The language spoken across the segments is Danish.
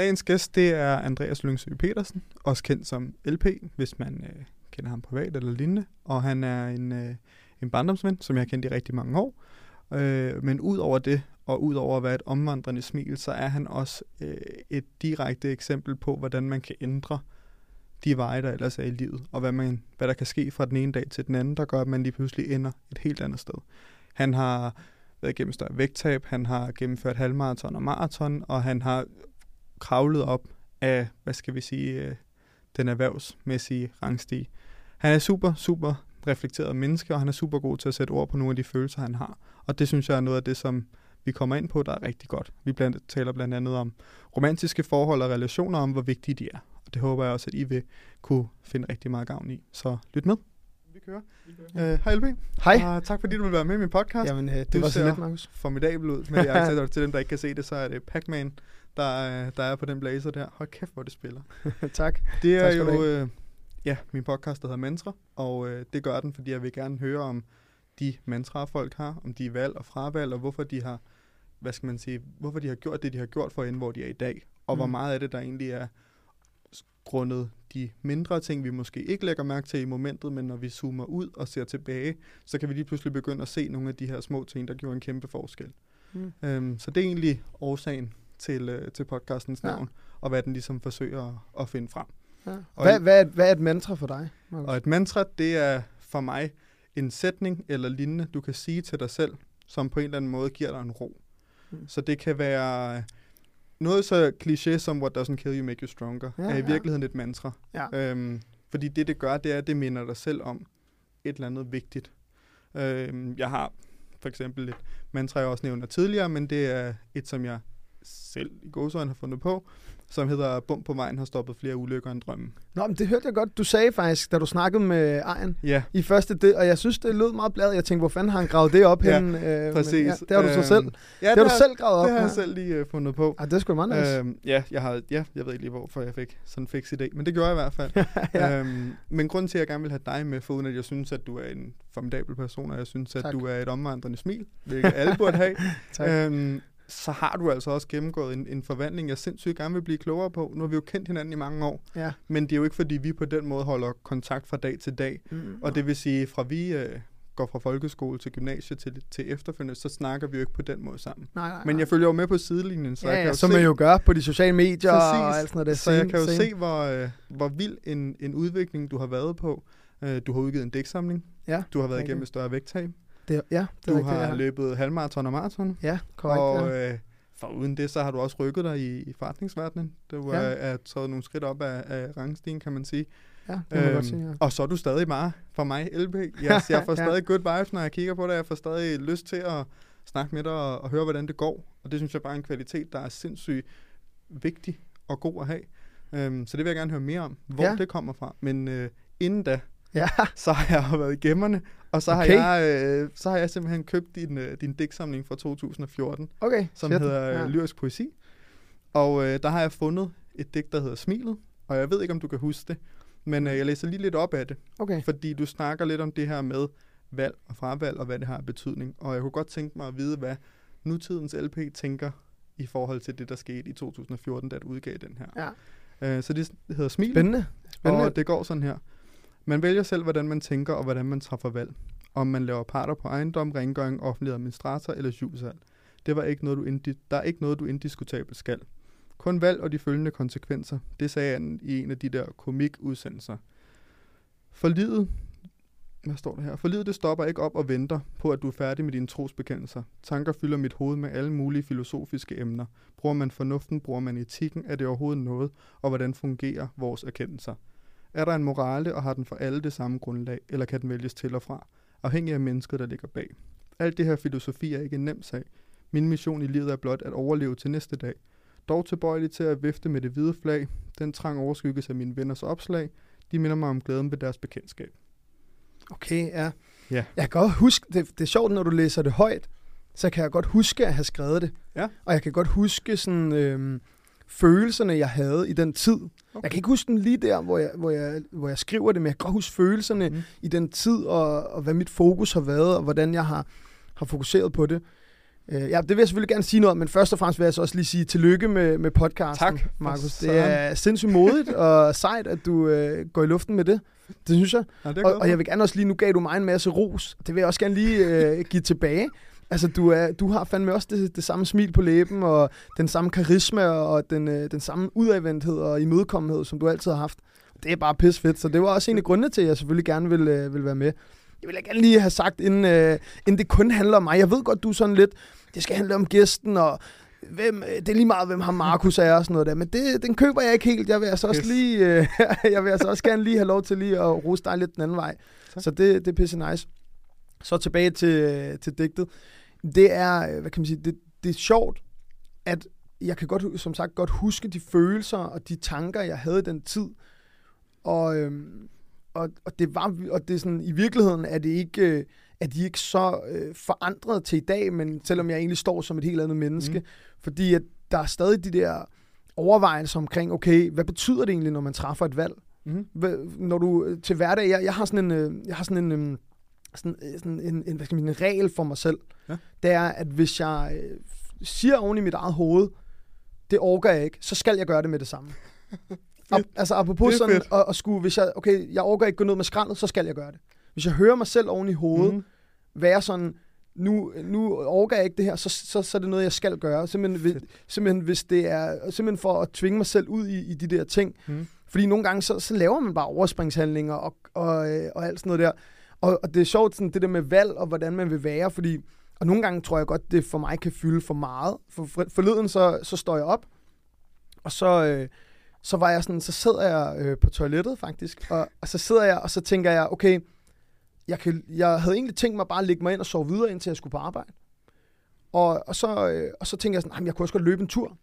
Dagens gæst, det er Andreas Lyngsø Petersen, også kendt som LP, hvis man øh, kender ham privat eller lignende. Og han er en, øh, en barndomsven, som jeg har kendt i rigtig mange år. Øh, men ud over det, og ud over at være et omvandrende smil, så er han også øh, et direkte eksempel på, hvordan man kan ændre de veje, der ellers er i livet, og hvad, man, hvad der kan ske fra den ene dag til den anden, der gør, at man lige pludselig ender et helt andet sted. Han har været igennem større vægttab, han har gennemført halvmaraton og maraton, og han har kravlet op af, hvad skal vi sige, øh, den erhvervsmæssige rangstige. Han er super, super reflekteret menneske, og han er super god til at sætte ord på nogle af de følelser, han har. Og det synes jeg er noget af det, som vi kommer ind på, der er rigtig godt. Vi blandt, taler blandt andet om romantiske forhold og relationer, om hvor vigtige de er. Og det håber jeg også, at I vil kunne finde rigtig meget gavn i. Så lyt med. Vi kører. Uh, hej LB. Hej. Uh, tak fordi du vil være med i min podcast. Jamen, uh, det Du var så lidt, Markus. Formidabel ud. Men jeg er til dem, der ikke kan se det, så er det Pac-Man, der, er- der er på den blazer der. Hold kæft, hvor det spiller. tak. Det er Tak jo øh, ja, min podcast, der hedder Mantra, og øh, det gør den, fordi jeg vil gerne høre om de mantraer, folk har, om de er valg og fravalg, og hvorfor de har, hvad skal man sige, hvorfor de har gjort det, de har gjort for at ende, hvor de er i dag, og mm. hvor meget af det, der egentlig er grundet de mindre ting, vi måske ikke lægger mærke til i momentet, men når vi zoomer ud og ser tilbage, så kan vi lige pludselig begynde at se nogle af de her små ting, der gjorde en kæmpe forskel. Mm. Øhm, så det er egentlig årsagen til, øh, til podcastens Ja. navn, og hvad den ligesom forsøger at, at finde frem. Ja. Og- Hvad, hvad, er, hvad er et mantra for dig, Markus? Og et mantra, det er for mig en sætning eller lignende, du kan sige til dig selv, som på en eller anden måde giver dig en ro. Mm. Så det kan være noget så kliché som what doesn't kill you make you stronger, Ja, er i ja. virkeligheden et mantra. Ja. Øhm, fordi det, det gør, det er, at det minder dig selv om et eller andet vigtigt. Øhm, jeg har for eksempel et mantra, jeg også nævner tidligere, men det er et, som jeg selv i godsøjne har fundet på, som hedder Bum på vejen har stoppet flere ulykker end drømmen. Nå, men det hørte jeg godt. Du sagde faktisk, da du snakkede med Ejen Ja, i første del, og jeg synes, det lød meget bladet. Jeg tænkte, hvor fanden har han gravet det op Ja, henne? Øh, præcis. Men, ja, det har du så Øhm, selv. Ja, det har du selv gravet op. Det har jeg selv lige uh, fundet på. Ah, det er sgu meget nice. Øhm, ja, jeg har, ja, jeg ved ikke lige, hvorfor jeg fik sådan en fix idé, men det gjorde jeg i hvert fald. ja. øhm, men grunden til, at jeg gerne vil have dig med, foruden at jeg synes, at du er en formidabel person, og jeg synes, at Tak. du er et omvandrende smil, hvilket alle burde have, tak. øhm, så har du altså også gennemgået en, en forvandling, jeg sindssygt gerne vil blive klogere på. Nu har vi jo kendt hinanden i mange år, ja. men det er jo ikke, fordi vi på den måde holder kontakt fra dag til dag. Mm. Og det vil sige, fra vi øh, går fra folkeskole til gymnasie til, til efterfølgende, så snakker vi jo ikke på den måde sammen. nej, nej, Men jeg følger jo med på sidelinjen, så ja, jeg kan ja, jo som se, man jo gør på de sociale medier Præcis. og alt sådan noget. Der så jeg kan jo scene. se, hvor, øh, hvor vild en, en udvikling du har været på. Øh, du har udgivet en dæksamling. Ja, Du har været rigtigt. igennem et større vægttab. Det, ja, det er Du har ja. løbet halvmarathon og maraton. Ja, korrekt. og ja. øh, for uden det, så har du også rykket dig i, i forretningsverdenen. Du Ja. ja. er taget nogle skridt op af, af rangstigen, kan man sige. ja, det man godt sige, ja. Og så er du stadig bare for mig LB. Jeg, jeg får Ja. stadig good vibes, når jeg kigger på det. Jeg får stadig lyst til at snakke med dig og, og høre, hvordan det går. Og det synes jeg bare er en kvalitet, der er sindssygt vigtig og god at have. Øhm, så det vil jeg gerne høre mere om, hvor ja. det kommer fra. Men øh, inden da, Ja, så har jeg jo været i gemmerne, og så har, Okay. jeg, øh, så har jeg simpelthen købt din, øh, din digtsamling fra 2014, okay. som fedt. hedder ja. ja. Lyrisk Poesi. Og øh, der har jeg fundet et digt, der hedder Smilet, og jeg ved ikke, om du kan huske det, men øh, jeg læser lige lidt op af det, Okay. fordi du snakker lidt om det her med valg og fravalg, og hvad det har af betydning. Og jeg kunne godt tænke mig at vide, hvad nutidens LP tænker i forhold til det, der skete i 2014, da du udgav den her. Ja. Øh, så det hedder Smilet, Spændende. Spændende. og det går sådan her. Man vælger selv, hvordan man tænker og hvordan man træffer valg. Om man laver parter på ejendom, rengøring, offentlig administrator eller jubsalg. Det var ikke noget, du indi- der er ikke noget, du indiskutabelt skal. Kun valg og de følgende konsekvenser. Det sagde han i en af de der komikudsendelser. For livet, hvad står der her? For livet det stopper ikke op og venter på, at du er færdig med dine trosbekendelser. Tanker fylder mit hoved med alle mulige filosofiske emner. Bruger man fornuften, bruger man etikken, er det overhovedet noget, og hvordan fungerer vores erkendelser? Er der en morale, og har den for alle det samme grundlag, eller kan den vælges til og fra, afhængig af mennesket, der ligger bag? Alt det her filosofi er ikke en nem sag. Min mission i livet er blot at overleve til næste dag. Dog tilbøjelig til at vifte med det hvide flag. Den trang overskygges af mine venners opslag. De minder mig om glæden ved deres bekendtskab. Okay, ja. Ja. Jeg kan godt huske, det, det er sjovt, når du læser det højt, så kan jeg godt huske at have skrevet det. Ja. Og jeg kan godt huske sådan, øhm, følelserne, jeg havde i den tid. Okay. Jeg kan ikke huske den lige der, hvor jeg, hvor, jeg, hvor jeg skriver det, men jeg kan godt huske følelserne Mm. i den tid, og, og hvad mit fokus har været, og hvordan jeg har, har fokuseret på det. Øh, ja, det vil jeg selvfølgelig gerne sige noget om, men først og fremmest vil jeg så også lige sige tillykke med, med podcasten, Tak, Markus. Det er sindssygt modigt og sejt, at du øh, går i luften med det. Det synes jeg. Ja, det Og, godt. og jeg vil gerne også lige, nu gav du mig en masse ros. Det vil jeg også gerne lige øh, give tilbage. Altså, du, er, du har fandme også det, det samme smil på læben, og den samme karisma, og den, øh, den samme udadvendthed og imødekommenhed, som du altid har haft. Det er bare pis fedt, så det var også en af grundene til, at jeg selvfølgelig gerne vil, øh, vil være med. Jeg vil gerne lige have sagt, inden, øh, inden det kun handler om mig. Jeg ved godt, du er sådan lidt, det skal handle om gæsten, og hvem, øh, det er lige meget, hvem har Markus er og sådan noget der. Men det, den køber jeg ikke helt. Jeg vil altså også Yes. lige, øh, jeg vil altså også gerne lige have lov til lige at rose dig lidt den anden vej. Tak. Så det, det er pisse nice. Så tilbage til, til digtet. Det er, øh, hvad kan man sige, det, det er sjovt, at jeg kan godt, som sagt godt huske de følelser og de tanker, jeg havde i den tid. Og, øhm, og, og det var, og det er sådan, i virkeligheden er det ikke, øh, er de ikke så øh, forandret til i dag, men selvom jeg egentlig står som et helt andet menneske, Mm. fordi at der er stadig de der overvejelser omkring, okay, hvad betyder det egentlig, når man træffer et valg? Mm. Hvad- når du øh, til hverdag, jeg, jeg har sådan en, øh, jeg har sådan en, øh, sådan, øh, sådan en, en, hvad skal man, en regel for mig selv. Ja. Det er, at hvis jeg øh, siger oven i mit eget hoved, det orker jeg ikke, så skal jeg gøre det med det samme. Ap, altså apropos sådan, fedt. at, at skulle, hvis jeg, okay, jeg orker ikke gå ned med skraldet, så skal jeg gøre det. Hvis jeg hører mig selv oven i hovedet, Mm. være sådan, nu, nu orker jeg ikke det her, så, så, så er det noget, jeg skal gøre. Simpelthen, hvis, simpelthen, hvis det er, simpelthen for at tvinge mig selv ud i, i de der ting. Mm. Fordi nogle gange, så, så laver man bare overspringshandlinger og, og, øh, og alt sådan noget der. Og, og det er sjovt, sådan, det der med valg og hvordan man vil være, fordi og nogle gange tror jeg godt, det for mig kan fylde for meget. For, for forleden, så, så står jeg op, og så, øh, så var jeg sådan, så sidder jeg øh, på toilettet faktisk, og, og så sidder jeg, og så tænker jeg, okay, jeg, kan, jeg havde egentlig tænkt mig bare at lægge mig ind og sove videre, indtil jeg skulle på arbejde. Og, og, så, øh, og så tænker jeg sådan, "Ej, jeg kunne også godt løbe en tur.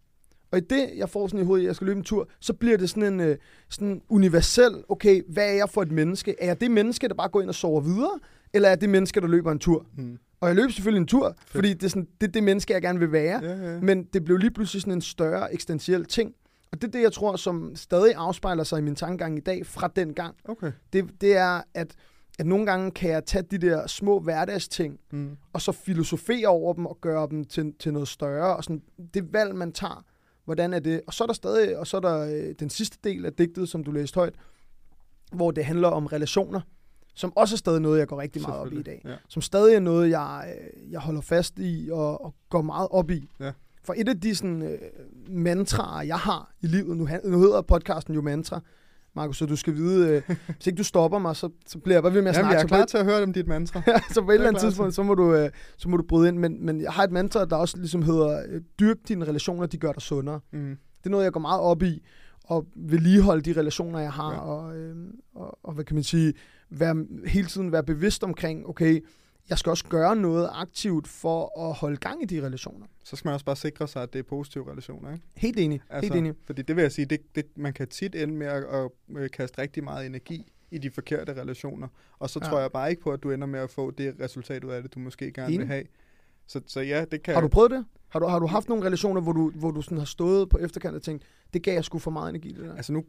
Og i det, jeg får sådan i hovedet, at jeg skal løbe en tur, så bliver det sådan en øh, sådan universel, okay, hvad er jeg for et menneske? Er jeg det menneske, der bare går ind og sover videre? Eller er det menneske, der løber en tur? Mm. Og jeg løb selvfølgelig en tur, fordi det er, sådan, det er det menneske, jeg gerne vil være. Ja, ja. Men det blev lige pludselig sådan en større eksistentiel ting. Og det er det, jeg tror, som stadig afspejler sig i min tankegang i dag fra den gang. Okay. Det, det er, at, at nogle gange kan jeg tage de der små hverdagsting, Mm. og så filosofere over dem og gøre dem til, til noget større. Og sådan, det valg, man tager, hvordan er det? Og så er der stadig, og så er der øh, den sidste del af digtet, som du læste højt, hvor det handler om relationer, som også er stadig noget, jeg går rigtig meget op i i dag. Ja. Som stadig er noget, jeg, øh, jeg holder fast i og, og går meget op i. Ja. For et af de sådan, øh, mantraer, jeg har i livet, nu, nu hedder podcasten jo Mantra, Markus, så du skal vide, øh, hvis ikke du stopper mig, så, så bliver jeg bare ved med at Jamen, snakke. jeg er klar til at høre om dit mantra. så på et eller andet tidspunkt, så må, du, øh, så må du bryde ind. Men, men jeg har et mantra, der også ligesom hedder, øh, dyrk dine relationer, de gør dig sundere. Mm. Det er noget, jeg går meget op i, og vedligeholde de relationer, jeg har, ja. og, øh, og, og hvad kan man sige, være, hele tiden være bevidst omkring, okay, jeg skal også gøre noget aktivt for at holde gang i de relationer. Så skal man også bare sikre sig, at det er positive relationer, ikke? Helt enig, altså, helt enig. Fordi det vil jeg sige, det, det, man kan tit ende med at, at, øh, kaste rigtig meget energi i de forkerte relationer. Og så Ja. tror jeg bare ikke på, at du ender med at få det resultat ud af det, du måske gerne Enig. vil have. Så, så ja, det kan Har du prøvet det? Har du, har du haft nogle relationer, hvor du, hvor du sådan har stået på efterkant og tænkt, det gav jeg sgu for meget energi, det der? Altså nu,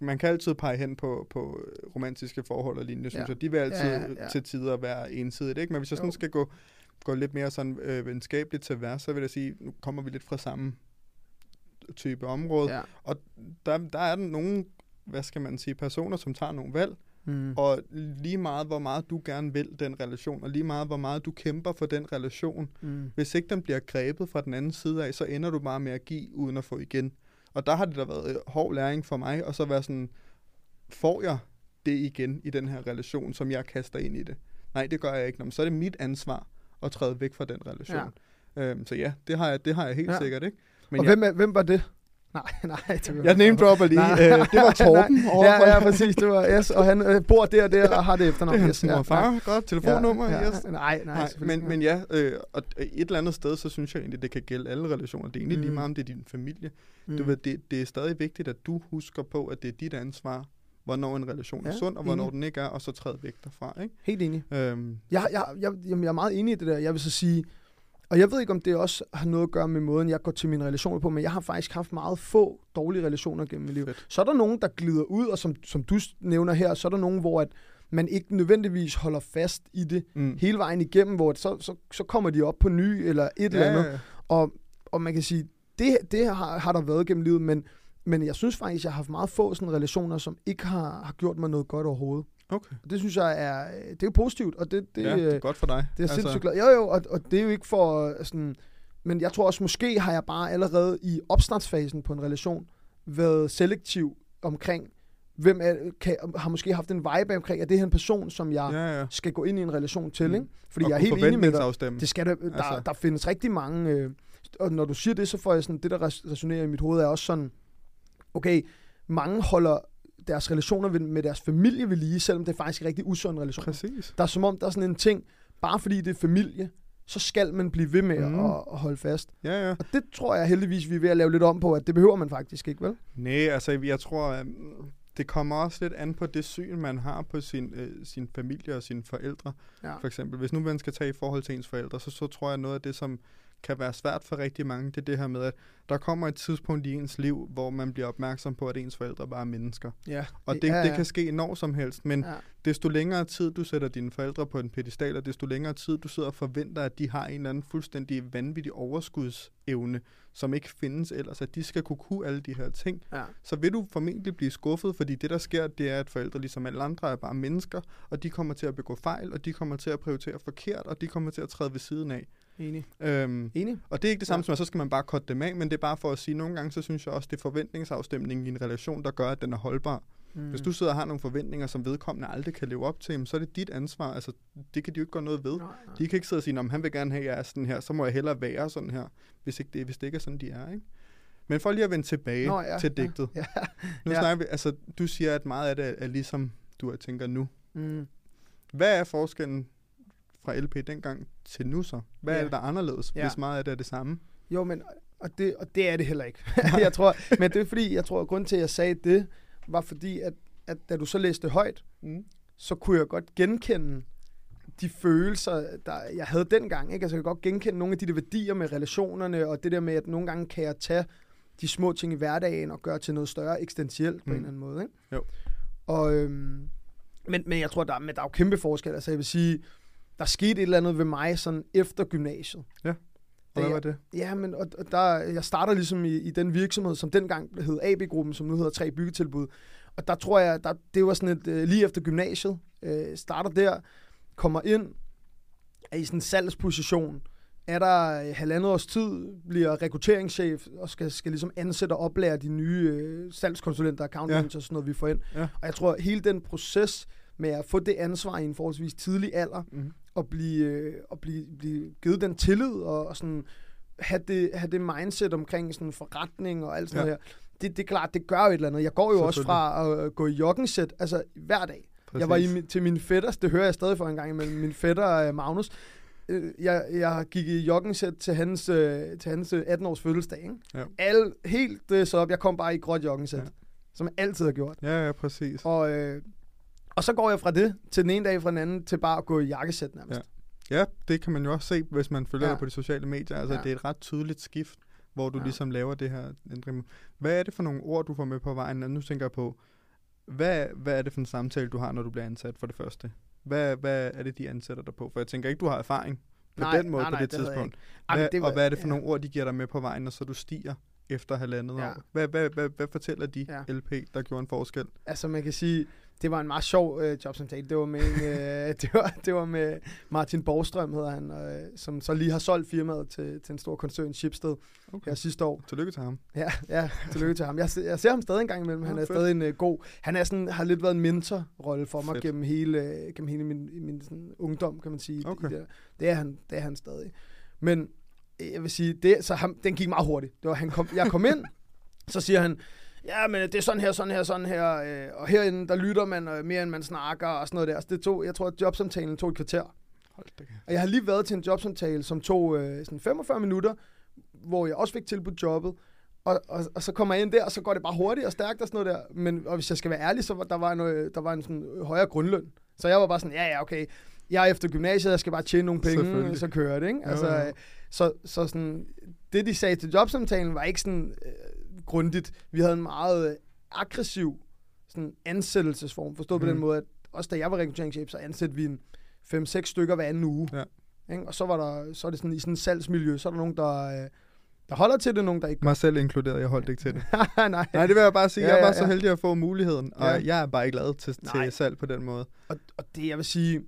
man kan altid pege hen på, på romantiske forhold og lignende, synes Ja. jeg. De vil altid Ja, ja, ja, til tider være ensidigt, ikke? Men hvis jeg sådan Jo. skal gå, gå lidt mere sådan øh, venskabeligt til værd, så vil jeg sige, nu kommer vi lidt fra samme type område. Ja. Og der, der er der nogle, hvad skal man sige, personer, som tager nogle valg, Mm. og lige meget, hvor meget du gerne vil den relation, og lige meget, hvor meget du kæmper for den relation, Mm. hvis ikke den bliver grebet fra den anden side af, så ender du bare med at give, uden at få igen. Og der har det da været øh, hård læring for mig, og så være sådan, får jeg det igen i den her relation, som jeg kaster ind i det? Nej, det gør jeg ikke. Nå, men så er det mit ansvar at træde væk fra den relation. Ja. Øhm, så ja, det har jeg, det har jeg helt Ja. ja. sikkert, ikke? Men og jeg, hvem, er, hvem var det? Nej, nej. Det var, jeg name dropper lige. Nej. Øh, det var Torben. over ja, ja, præcis. Det var, yes, og han øh, bor der der og har det efternavn. Er mor og far. Godt, telefonnummer. Ja, ja, yes. Nej, nej. Nej, men, men ja, øh, og et eller andet sted, så synes jeg egentlig, det kan gælde alle relationer. Det er egentlig mm. lige meget, om det er din familie. Mm. Du ved, det, det er stadig vigtigt, at du husker på, at det er dit ansvar, hvornår en relation er Ja, sund, og hvornår enig. den ikke er, og så træde væk derfra. Ikke? Helt enig. Øhm, Jeg, jeg, jeg, jamen, jeg er meget enig i det der. Jeg vil så sige, og jeg ved ikke, om det også har noget at gøre med måden, jeg går til mine relationer på, men jeg har faktisk haft meget få dårlige relationer gennem mit liv. Fedt. Så er der nogen, der glider ud, og som, som du nævner her, så er der nogen, hvor at, man ikke nødvendigvis holder fast i det Mm. hele vejen igennem, hvor så, så, så kommer de op på ny eller et eller andet. Ja, ja. Og, og man kan sige, det, det har, har der været gennem livet, men, men jeg synes faktisk, jeg har haft meget få sådan relationer, som ikke har, har gjort mig noget godt overhovedet. Okay. Og det synes jeg er, det er jo positivt, og det, det, ja, det er godt for dig. det er jeg sindssygt glad. Jo, jo, og, og det er jo ikke for øh, sådan... Men jeg tror også, måske har jeg bare allerede i opstartsfasen på en relation været selektiv omkring, hvem er, kan, har måske haft en vibe omkring, at det her en person, som jeg ja. Ja, skal gå ind i en relation til, Mm. ikke? Fordi Og jeg er helt enig med dig. Det skal der, der, Altså. der findes rigtig mange... Øh, og når du siger det, så får jeg sådan... Det, der res- resonerer i mit hoved, er også sådan... Okay, mange holder deres relationer ved- med deres familie ved lige, selvom det er faktisk rigtig usund relation. Præcis. Der er som om, der er sådan en ting, bare fordi det er familie, så skal man blive ved med Mm. mm. at, at holde fast. Ja, ja. Og det tror jeg heldigvis, vi er ved at lave lidt om på, at det behøver man faktisk ikke, vel? Nej, altså jeg tror, øhm, det kommer også lidt an på det syn, man har på sin, øh, sin familie og sine forældre. Ja. For eksempel, hvis nu man skal tage i forhold til ens forældre, så, så tror jeg noget af det, som kan være svært for rigtig mange, det er det her med, at der kommer et tidspunkt i ens liv, hvor man bliver opmærksom på, at ens forældre bare er mennesker. Ja. Og det, ja, det kan ske når som helst, men Ja. desto længere tid du sætter dine forældre på en pedestal, og desto længere tid du sidder og forventer, at de har en eller anden fuldstændig vanvittig overskudsevne, som ikke findes ellers, at de skal kunne kunne alle de her ting, ja. så vil du formentlig blive skuffet, fordi det, der sker, det er, at forældre, ligesom alle andre, er bare mennesker, og de kommer til at begå fejl, og de kommer til at prioritere forkert, og de kommer til at træde ved siden af. Enig. Øhm, Enig? og det er ikke det samme Ja. som, at så skal man bare korte dem af, men det er bare for at sige, at nogle gange, så synes jeg også, det er forventningsafstemningen i en relation, der gør, at den er holdbar. Mm. Hvis du sidder og har nogle forventninger, som vedkommende aldrig kan leve op til, så er det dit ansvar. Altså, det kan de jo ikke gøre noget ved. Nej, nej. De kan ikke sidde og sige, om han vil gerne have, at jeg er sådan her, så må jeg hellere være sådan her, hvis, ikke det, hvis det ikke er sådan, de er. Ikke? Men for lige at vende tilbage Nå, ja, til digtet. Ja. Nu Ja. snakker vi, altså, du siger, at meget af det er ligesom du jeg tænker nu. Mm. Hvad er forskellen fra LP dengang til nu så? Hvad Ja. er det, der er anderledes, Ja. hvis meget af det er det samme? Jo, men og det, og det er det heller ikke. jeg tror, men det er fordi, jeg tror, at grunden til, at jeg sagde det, var fordi, at, at da du så læste højt, Mm. så kunne jeg godt genkende de følelser, der jeg havde dengang. Ikke? Altså, jeg kan godt genkende nogle af de der værdier med relationerne, og det der med, at nogle gange kan jeg tage de små ting i hverdagen og gøre til noget større eksistentielt på Mm. en eller anden måde. Ikke? Jo. Og, øhm, men, men jeg tror, der, men der er jo kæmpe forskel. Altså, jeg vil sige, der skete et eller andet ved mig sådan efter gymnasiet. Og hvad var det? Ja, men og, og der, jeg starter ligesom i, i den virksomhed, som dengang hed AB-gruppen, som nu hedder Tre Byggetilbud. Og der tror jeg, der, det var sådan et, øh, lige efter gymnasiet, øh, starter der, kommer ind, er i sådan en salgsposition, er der øh, halvandet års tid, bliver rekrutteringschef og skal, skal ligesom ansætte og oplære de nye øh, salgskonsulenter, account Ja. og sådan noget, vi får ind. Ja. Og jeg tror, hele den proces med at få det ansvar i en forholdsvis tidlig alder, Mm. at blive, øh, at blive, blive givet den tillid og, og sådan have det, have det mindset omkring sådan forretning og alt sådan Ja. noget her. Det, det er klart, det gør jo et eller andet. Jeg går jo også fra at øh, gå i joggingset, altså hver dag. Præcis. Jeg var i, til min fætters, det hører jeg stadig for en gang imellem, min fætter øh, Magnus. Jeg, jeg gik i joggingset til hans, øh, til hans øh, 18-års fødselsdag. Ikke? Ja. Alle, helt øh, så op. Jeg kom bare i gråt joggingset, Ja. ja. som jeg altid har gjort. Ja, ja, præcis. Og, øh, og så går jeg fra det til den ene dag fra den anden til bare at gå i jakkesæt nærmest. Ja, det kan man jo også se, hvis man følger Ja. ja. dig på de sociale medier. Altså, Ja. ja. det er et ret tydeligt skift, hvor du Ja. ja. ligesom laver det her ændring. Hvad er det for nogle ord, du får med på vejen? Og nu tænker jeg på, hvad, hvad er det for en samtale, du har, når du bliver ansat for det første? Hvad, hvad er det, de ansætter dig på? For jeg tænker ikke, du har erfaring på Nej, den måde nej, nej, på det det tidspunkt. Hvad, det var- og hvad er det for ja. nogle ord, de giver dig med på vejen, når så du stiger efter halvandet Ja. år? Hvad, hvad, hvad, hvad fortæller de Ja. LP, der gjorde en forskel? Altså man kan sige, det var en meget sjov øh, jobsamtale. Det var med, en, øh, det, var, det var med Martin Borgstrøm, hedder han, øh, som så lige har solgt firmaet til, til en stor koncern, Shipsted, Okay. her sidste år. Tillykke til ham. Ja, ja tillykke til ham. Jeg, jeg ser ham stadig en gang imellem. Han er fedt. stadig en uh, god... Han er sådan, har lidt været en mentorrolle for mig Fedt. gennem hele, øh, gennem hele min, min sådan, ungdom, kan man sige. Okay. Det, det, er han, det er han stadig. Men øh, jeg vil sige, det, så ham, den gik meget hurtigt. Det var, han kom, jeg kom ind, så siger han, ja, men det er sådan her, sådan her, sådan her, øh, og herinde, der lytter man øh, mere, end man snakker, og sådan noget der. Så det tog, jeg tror, at jobsamtalen tog et kvarter. Hold da. Og jeg har lige været til en jobsamtale, som tog øh, sådan 45 minutter, hvor jeg også fik tilbudt jobbet. Og, og, og så kommer jeg ind der, og så går det bare hurtigt og stærkt og sådan noget der. Men og hvis jeg skal være ærlig, så var der var, noget, der var en sådan højere grundløn. Så jeg var bare sådan, ja ja, okay. Jeg er efter gymnasiet, jeg skal bare tjene nogle penge, Selvfølgelig. så kører det, ikke? Altså, jo. øh, så, så sådan, det de sagde til jobsamtalen var ikke sådan øh, grundigt. Vi havde en meget øh, aggressiv sådan ansættelsesform, forstået mm. på den Mhm. måde, at også da jeg var rekrutteringschef, så ansatte vi en 5-6 stykker hver anden uge. Ja. Ikke? Og så, var der, så er det sådan, i sådan et salgsmiljø, så er der nogen, der, øh, der holder til det, nogen, der ikke Mig selv inkluderet, jeg holdt ikke til det. Nej. Nej, det vil jeg bare sige. Ja, Jeg var ja, så heldig at få muligheden, og Ja. jeg er bare ikke glad til, Nej. til salg på den måde. Og, og det, jeg vil sige,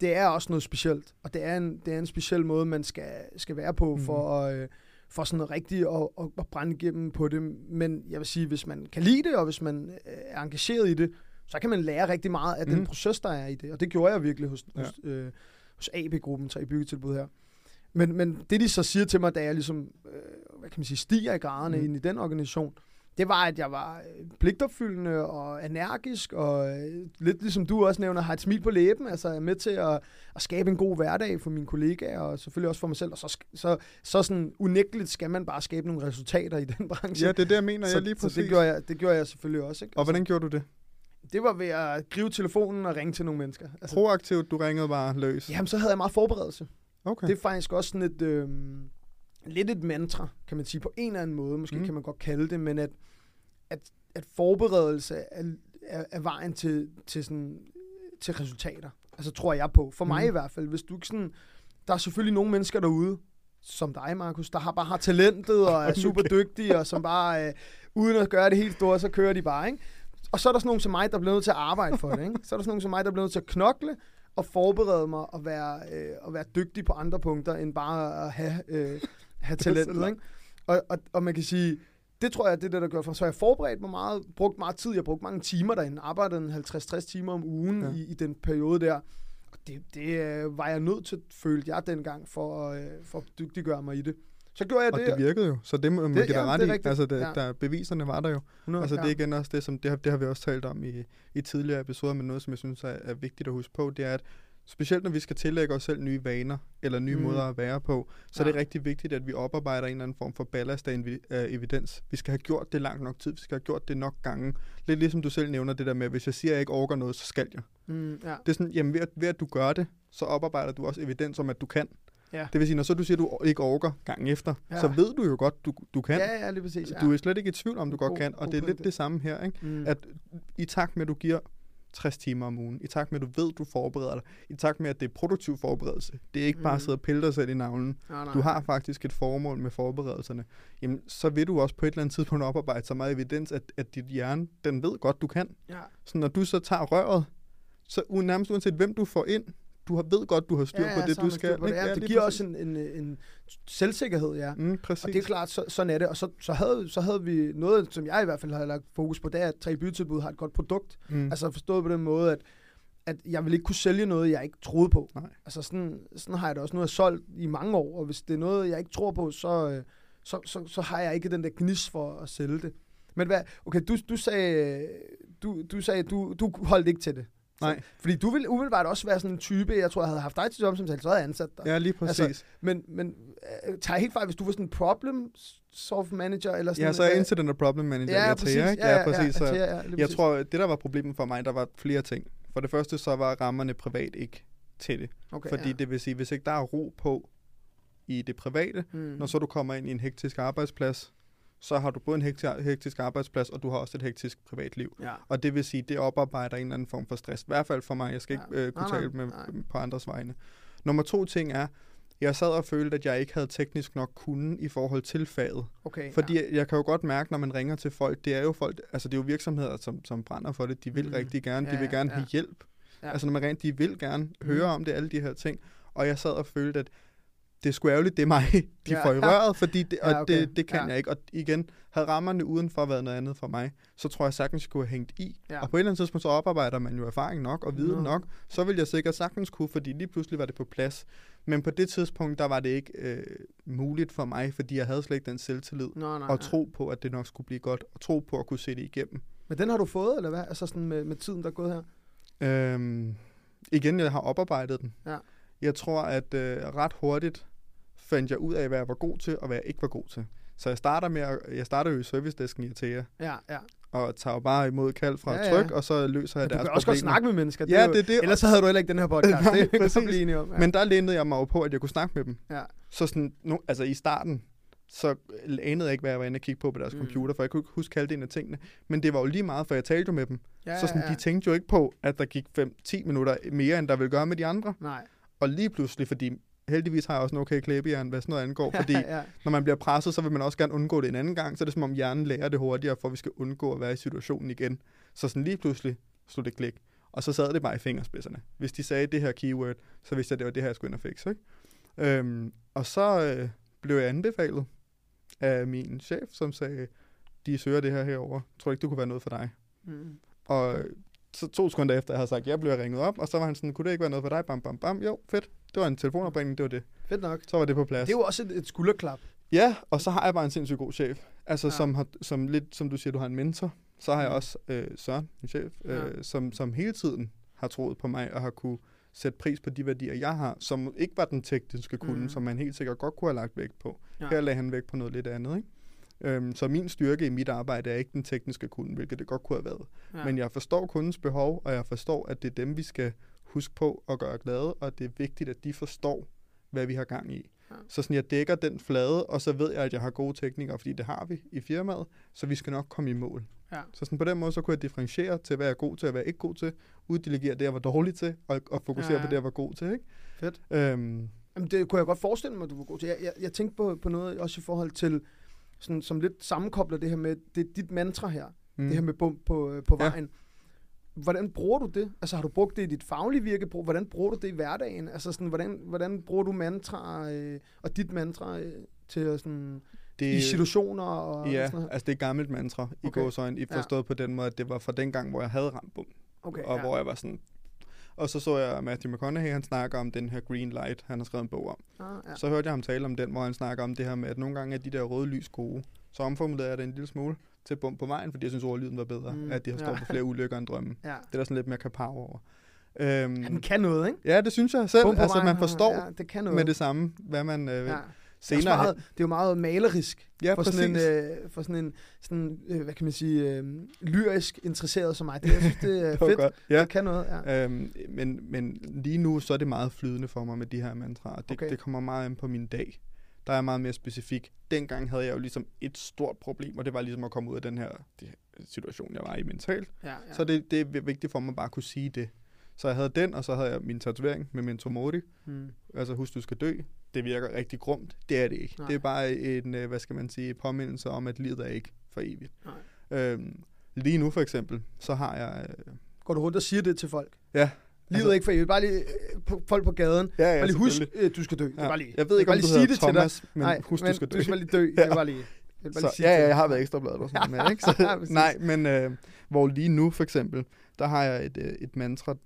det er også noget specielt. Og det er en, det er en speciel måde, man skal, skal være på for, at, øh, for sådan rigtigt at, at, at brænde igennem på det. Men jeg vil sige, hvis man kan lide det, og hvis man øh, er engageret i det, så kan man lære rigtig meget af den Mhm. proces, der er i det. Og det gjorde jeg virkelig hos, Ja. hos, øh, hos AB-gruppen, tre byggetilbud her. Men, men det, de så siger til mig, da jeg ligesom, øh, hvad kan man sige, stiger i graderne mm. ind i den organisation, det var, at jeg var øh, pligtopfyldende og energisk, og øh, lidt ligesom du også nævner, har et smil på læben, altså er med til at, at skabe en god hverdag for mine kollegaer, og selvfølgelig også for mig selv, og så, så, så sådan unægteligt skal man bare skabe nogle resultater i den branche. Ja, det er det, jeg mener. så, jeg lige så præcis. det, gjorde jeg, det gjorde jeg selvfølgelig også. Ikke? Og hvordan gjorde du det? Det var ved at gribe telefonen og ringe til nogle mennesker. Altså, Proaktivt, du ringede bare løs. jamen, så havde jeg meget forberedelse. Okay. Det er faktisk også sådan et, øh, lidt et mantra, kan man sige, på en eller anden måde, måske Mm. kan man godt kalde det, men at, at, at forberedelse er, er, er vejen til, til, sådan, til resultater. Altså tror jeg på. For mig Mm. i hvert fald. Hvis du ikke sådan, der er selvfølgelig nogle mennesker derude, som dig, Markus, der har bare har talentet og er super dygtige, og som bare, øh, uden at gøre det helt store, så kører de bare, ikke? Og så er der sådan nogen som mig, der bliver nødt til at arbejde for det, ikke? Så er der sådan nogen som mig, der bliver nødt til at knokle, og forberede mig og være, øh, og være dygtig på andre punkter, end bare at have, øh, have talentet. Ikke? Og, og, og man kan sige, det tror jeg, det er det, der gør for mig. Så jeg forberedt mig meget, brugt meget tid, jeg har brugt mange timer derinde, arbejdet en 50-60 timer om ugen Ja. i, i den periode der. Og det, det øh, var jeg nødt til, følte jeg dengang, for, øh, for at dygtiggøre mig i det. Så gjorde jeg Og det. det virkede jo, så det må man Det- give dig ja, ret det i. rigtigt. Altså, det, Ja. der, beviserne var der jo. 100, Altså, det er ja. igen også det, som det har, det har vi også talt om i, i tidligere episoder, men noget, som jeg synes er, er vigtigt at huske på, det er, at specielt når vi skal tillægge os selv nye vaner, eller nye mm. Måder at være på, så ja. er det rigtig vigtigt, at vi oparbejder en eller anden form for ballast af, af evidens. Vi skal have gjort det langt nok tid, vi skal have gjort det nok gange. Lidt ligesom du selv nævner det der med, hvis jeg siger, at jeg ikke orker noget, så skal jeg. Mm, ja. Det er sådan, jamen ved at, ved at du gør det, så oparbejder du også evidens om, at du kan. Ja. Det vil sige, når så du siger, at du ikke orker gangen efter, ja. Så ved du jo godt, du, du kan. ja, ja, lige præcis. Ja. Du er slet ikke i tvivl om, du God- godt kan, og det er lidt det samme her, ikke? mm. At i takt med, at du giver 60 timer om ugen, i takt med, at du ved, du forbereder dig, i takt med, at det er produktiv forberedelse, det er ikke bare at Mm. sidde og pille dig selv i navlen, nej, nej. du har faktisk et formål med forberedelserne, jamen så vil du også på et eller andet tidspunkt oparbejde så meget evidens, at, at dit hjerne, den ved godt, du kan. Ja. Så når du så tager røret, så u- nærmest uanset hvem du får ind, du har, ved godt, du har styr på det, så har du skal. På det, ikke? ja, det giver præcis. også en, en, en selvsikkerhed, ja. Mm, præcis. Og det er klart, så, sådan er det. Og så, så, havde, så havde vi noget, som jeg i hvert fald har lagt fokus på, det er, at tre bytilbud har et godt produkt. mm. Altså forstået på den måde, at, at jeg vil ikke kunne sælge noget, jeg ikke troede på. Nej. Altså sådan, sådan har jeg det også. Nu har jeg solgt i mange år, og hvis det er noget, jeg ikke tror på, så, øh, så, så, så har jeg ikke den der gnis for at sælge det. Men hvad, okay, du, du sagde, du, du sagde, du, du holdt ikke til det. Nej. Fordi du ville umiddelbart også være sådan en type, jeg tror, jeg havde haft dig til job som så havde jeg ansat dig. Ja, lige præcis. Altså, Men, men øh, tager helt fejl, hvis du var sådan en problem solve manager, eller sådan ja, så er øh, incident og problem manager ja, i præcis, Atea, ikke? Ja, ja, præcis. Atea, ja, lige jeg præcis. tror, det der var problemet for mig, der var flere ting. For det første, så var rammerne privat ikke til det. okay, Fordi ja. det vil sige, hvis ikke der er ro på i det private, Mm. når så du kommer ind i en hektisk arbejdsplads, så har du både en hekti- hektisk arbejdsplads, og du har også et hektisk privatliv. Ja. Og det vil sige, det oparbejder en eller anden form for stress. I hvert fald for mig. Jeg skal Ja. ikke øh, kunne Nej, tale med, nej. på andres vegne. Nummer to ting er, jeg sad og følte, at jeg ikke havde teknisk nok kunde i forhold til faget. Okay, Fordi ja. jeg, kan jo godt mærke, når man ringer til folk, det er jo folk, altså det er jo virksomheder, som, som brænder for det. De vil Mm. rigtig gerne, de Ja, vil gerne ja. have hjælp. Ja. Altså når man rent, de vil gerne Mm. høre om det, alle de her ting. Og jeg sad og følte, at det skulle ærgerligt, det er mig, de Ja. får i røret, fordi det, og Ja, okay. det, det kan Ja. jeg ikke. Og igen, havde rammerne udenfor været noget andet for mig, så tror jeg sagtens, jeg kunne have hængt i. Ja. Og på et eller andet tidspunkt, så oparbejder man jo erfaring nok og viden Nå. nok. Så vil jeg sikkert sagtens kunne, fordi lige pludselig var det på plads. Men på det tidspunkt, der var det ikke øh, muligt for mig, fordi jeg havde slet ikke den selvtillid. Nå, nej, Og tro på, at det nok skulle blive godt. Og tro på at kunne se det igennem. Men den har du fået, eller hvad? Altså sådan med, med tiden, der er gået her? Øhm, igen, jeg har oparbejdet den. Ja. Jeg tror, at øh, ret hurtigt fandt jeg ud af, hvad jeg var god til, og hvad jeg ikke var god til. Så jeg starter med at, jeg starter jo i servicedesken i Atea, Ja, ja. og tager jo bare imod kald fra Ja, ja, ja. tryk, og så løser jeg du deres kan også godt problemer. snakke med mennesker. Ja, er jo, det er det. Ellers så havde du heller ikke den her podcast. Nej, det præcis. blive enige om. Ja. Men der lænede jeg mig jo på, at jeg kunne snakke med dem. ja. Så sådan, no, altså i starten, så anede jeg ikke, hvad jeg var inde og kigge på på deres Mm. computer, for jeg kunne ikke huske halvdelen af tingene. Men det var jo lige meget, for jeg talte jo med dem. Ja, så sådan, de tænkte jo ikke på, at der gik 5-10 minutter mere, end der ville gøre med de andre. Nej. Og lige pludselig, fordi heldigvis har jeg også en okay klæbejern, hvad sådan noget angår, fordi ja. når man bliver presset, så vil man også gerne undgå det en anden gang, så er det som om hjernen lærer det hurtigere, for at vi skal undgå at være i situationen igen. Så sådan lige pludselig slog det klik, og så sad det bare i fingerspidserne. Hvis de sagde det her keyword, så vidste jeg, at det var det her, jeg skulle ind og fikse. Ikke? Øhm, og så øh, blev jeg anbefalet af min chef, som sagde, de søger det her herover. Tror ikke, det kunne være noget for dig? Mm. Og så to sekunder efter, jeg havde sagt, jeg blev ringet op, og så var han sådan, kunne det ikke være noget for dig? Bam, bam, bam. Jo, fedt. Det var en telefonopringning, det var det. Fedt nok. Så var det på plads. Det er jo også et, et skulderklap. Ja, og så har jeg bare en sindssygt god chef. Altså, Ja. som, har, som lidt, som du siger, du har en mentor. Så har jeg også øh, Søren, min chef, øh, Ja. som, som hele tiden har troet på mig og har kunne sætte pris på de værdier, jeg har, som ikke var den tekniske kunde, Mm. som man helt sikkert godt kunne have lagt vægt på. Ja. Her lagde han vægt på noget lidt andet, ikke? Øhm, så min styrke i mit arbejde er ikke den tekniske kunde, hvilket det godt kunne have været. Ja. Men jeg forstår kundens behov, og jeg forstår, at det er dem, vi skal huske på at gøre glade, og det er vigtigt, at de forstår, hvad vi har gang i. Ja. Så sådan, jeg dækker den flade, og så ved jeg, at jeg har gode teknikere, fordi det har vi i firmaet, så vi skal nok komme i mål. Ja. Så sådan, på den måde, så kunne jeg differentiere til, hvad jeg er god til, og hvad jeg ikke er god til, uddelegere det, jeg var dårlig til, og, og fokusere Ja, ja, på det, jeg var god til. Ikke? Fedt. Øhm, Jamen, det kunne jeg godt forestille mig, at du var god til. Jeg, jeg, jeg tænkte på, på noget også i forhold til, sådan, som lidt sammenkobler det her med, det er dit mantra her, mm. det her med bump på, øh, på Ja. Hvordan bruger du det? Altså har du brugt det i dit faglige virke? Hvordan bruger du det i hverdagen? Altså sådan, hvordan, hvordan bruger du mantra øh, og dit mantra øh, til sådan, det, i situationer og Ja, sådan noget? altså det er gammelt mantra i Okay. gåsøjne, i Ja. forstået på den måde, at det var fra den gang, hvor jeg havde ramt bum, Okay, og ja. hvor jeg var sådan... Og så så jeg Matthew McConaughey, han snakker om den her green light, han har skrevet en bog om. Ah, ja. Så hørte jeg ham tale om den, hvor han snakker om det her med, at nogle gange er de der røde lys gode. Så omformulerede jeg det en lille smule til bum på vejen, fordi jeg synes, ordlyden var bedre. Mm, at de har ja. stået på flere ulykker end drømme. ja. Det er der sådan lidt mere kapav over. Øhm, Ja, den kan noget, ikke? ja, det synes jeg selv. Bum Altså, man forstår ja, det kan noget. med det samme, hvad man øh, ja. ja. Det er, senere... meget, det er jo meget malerisk ja, for sådan en, øh, for sådan en sådan, øh, hvad kan man sige, øh, lyrisk interesseret som mig. Det, jeg synes, det er det fedt. godt. Ja. Det kan noget, ja. Øhm, men, men lige nu, så er det meget flydende for mig med de her mantraer. Det, Okay. det kommer meget an på min dag. Der er meget mere specifik. Dengang havde jeg jo ligesom et stort problem, og det var ligesom at komme ud af den her det, her situation, jeg var i mentalt. ja, ja. Så det, det er vigtigt for mig bare at kunne sige det. Så jeg havde den, og så havde jeg min tatovering med Mentor Mori. Hmm. Altså, husk, du skal dø. Det virker rigtig grumt. Det er det ikke. Nej. Nej. Det er bare en, øh, hvad skal man sige, påmindelse om, at livet er ikke for evigt. Nej. Øhm, lige nu for eksempel, så har jeg... Øh, Går du rundt og siger det til folk? ja. Livet er ikke for evigt. Bare lige øh, på, folk på gaden. Ja, ja, bare lige husk, øh, du skal dø. Det Ja. bare lige. Jeg ved ikke, bare om du sige hedder det til dig. Thomas, men Nej, husk, men du skal dø. Du skal bare lige dø. Det er bare lige. Jeg Så, ja, ja, jeg har været ekstra bladet og sådan noget med, ikke? Ja, Så, præcis. nej, men øh, hvor lige nu for eksempel, der har jeg et, øh, et mantra,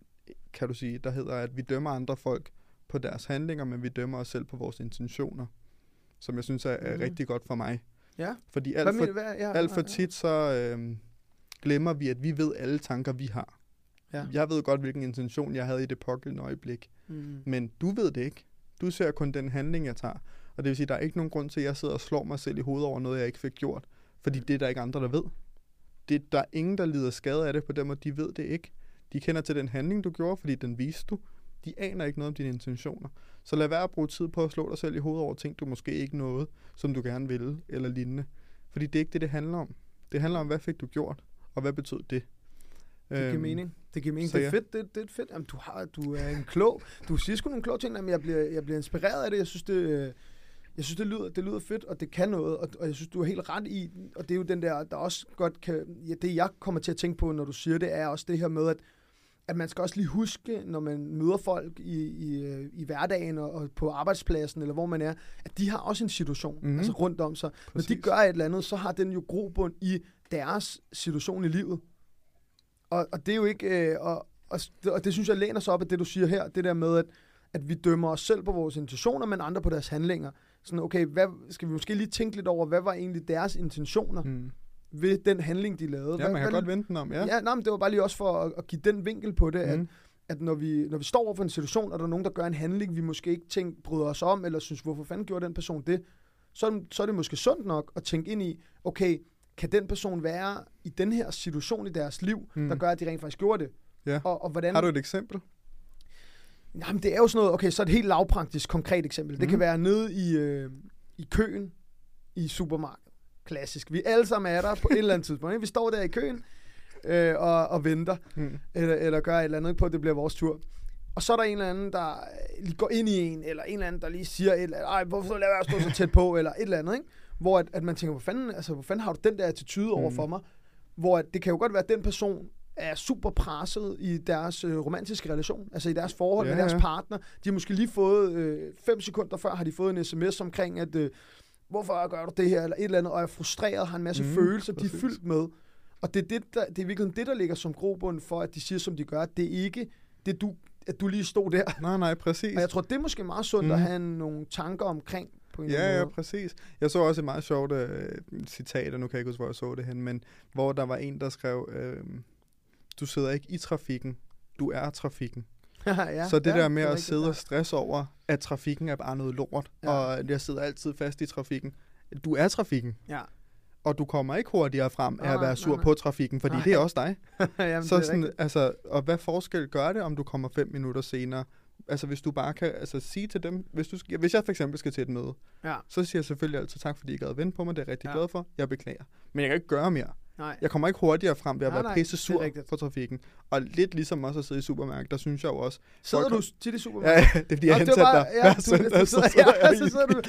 kan du sige, der hedder, at vi dømmer andre folk på deres handlinger, men vi dømmer os selv på vores intentioner, som jeg synes er, er Mhm. rigtig godt for mig. Ja. Fordi alt for? Hvad? Ja, alt for ja, ja. tit så øh, glemmer vi, at vi ved alle tanker, vi har. Ja. Jeg ved godt, hvilken intention jeg havde i det pågældende øjeblik. Mm. Men du ved det ikke. Du ser kun den handling, jeg tager. Og det vil sige, der er ikke nogen grund til, at jeg sidder og slår mig selv i hovedet over noget, jeg ikke fik gjort. Fordi det er der ikke andre, der ved. Det, der er ingen, der lider skade af det på den måde. De ved det ikke. De kender til den handling, du gjorde, fordi den viste du. De aner ikke noget om dine intentioner. Så lad være at bruge tid på at slå dig selv i hovedet over ting, du måske ikke nåede, som du gerne ville, eller lignende. Fordi det er ikke det, det handler om. Det handler om, hvad fik du gjort, og hvad betød det. Det giver Øhm, mening. Det giver mening. Det er fedt. Det, det er fedt. Jamen, du, har, du er en klog. Du siger sgu nogle kloge ting, men jeg bliver, jeg bliver inspireret af det. Jeg synes, det, øh, jeg synes, det lyder, det lyder fedt, og det kan noget, og, og jeg synes, du er helt ret i, og det er jo den der, der også godt kan, ja, det jeg kommer til at tænke på, når du siger det, er også det her med, at, at man skal også lige huske, når man møder folk i, i, øh, i hverdagen og, og på arbejdspladsen, eller hvor man er, at de har også en situation, mm-hmm. Mhm. altså rundt om sig. Når de Præcis. gør et eller andet, så har den jo grobund i deres situation i livet. Og, og det er jo ikke... Øh, og, og, og det synes jeg læner sig op af det, du siger her. Det der med, at, at vi dømmer os selv på vores intentioner, men andre på deres handlinger. Sådan, okay, hvad, skal vi måske lige tænke lidt over, hvad var egentlig deres intentioner mm. Ved den handling, de lavede? Ja, hvad, man kan hvad, godt vente den om, ja. Ja, nej, men det var bare lige også for at, at give den vinkel på det, mm. at, at når, vi, når vi står over for en situation, og der er nogen, der gør en handling, vi måske ikke tænker, bryder os om, eller synes, hvorfor fanden gjorde den person det, så, er det- så er det måske sundt nok at tænke ind i, okay, kan den person være i den her situation i deres liv, mm. Mm. der gør, at de rent faktisk gjorde det? Ja. Og, og hvordan... Har du et eksempel? Jamen, det er jo sådan noget, okay, så et helt lavpraktisk, konkret eksempel. Mm. Det kan være nede i, øh, i køen i supermarkedet. Klassisk. Vi alle sammen er der på et eller andet tidspunkt. Vi står der i køen øh, og, og venter, Mm. eller, eller gør et eller andet på, at det bliver vores tur. Og så er der en eller anden, der lige går ind i en, eller en eller anden, der lige siger et eller andet, ej, hvorfor lader jeg stå så tæt på, eller et eller andet, ikke? Hvor at, at man tænker, hvor fanden, altså, hvor fanden har du den der attitude over for Mm. mig? Hvor at, det kan jo godt være, at den person er super presset i deres øh, romantiske relation, altså i deres forhold Ja, med deres partner. De har måske lige fået, øh, fem sekunder før har de fået en sms omkring, at øh, hvorfor gør du det her, eller et eller andet, og er frustreret, har en masse Mm, følelser, de er præcis. fyldt med. Og det er, det, der, det er virkelig det, der ligger som grobund for, at de siger, som de gør. Det er ikke det, du, at du lige stod der. Nej, nej, præcis. Og jeg tror, det er måske meget sundt mm. at have nogle tanker omkring på en Ja, eller ja, måde. præcis. Jeg så også et meget sjovt øh, citat, og nu kan jeg ikke huske, hvor jeg så det hen, men hvor der var en, der skrev, øh, du sidder ikke i trafikken, du er trafikken. ja, så det ja, der med er at sidde og stresse over, at trafikken er bare noget lort, Ja. og jeg sidder altid fast i trafikken. Du er trafikken, Ja. og du kommer ikke hurtigere frem af at være sur nej, nej. på trafikken, fordi Nej. det er også dig. Jamen, så det sådan, altså, og hvad forskel gør det, om du kommer fem minutter senere? Altså hvis du bare kan altså, sige til dem, hvis, du, hvis jeg for eksempel skal til et møde, Ja, så siger jeg selvfølgelig altid tak, fordi I gad vente på mig, det er jeg rigtig ja. glad for, jeg beklager. Men jeg kan ikke gøre mere. Nej. Jeg kommer ikke hurtigere frem ved at Nej, være nej, pisse det sur er på trafikken. Og lidt ligesom også at sidde i supermarkedet, der synes jeg jo også, Sidder du tit i supermarkedet? ja, det er fordi, jeg Nå, det hensætter dig bare- ja, hver søndag, så sidder-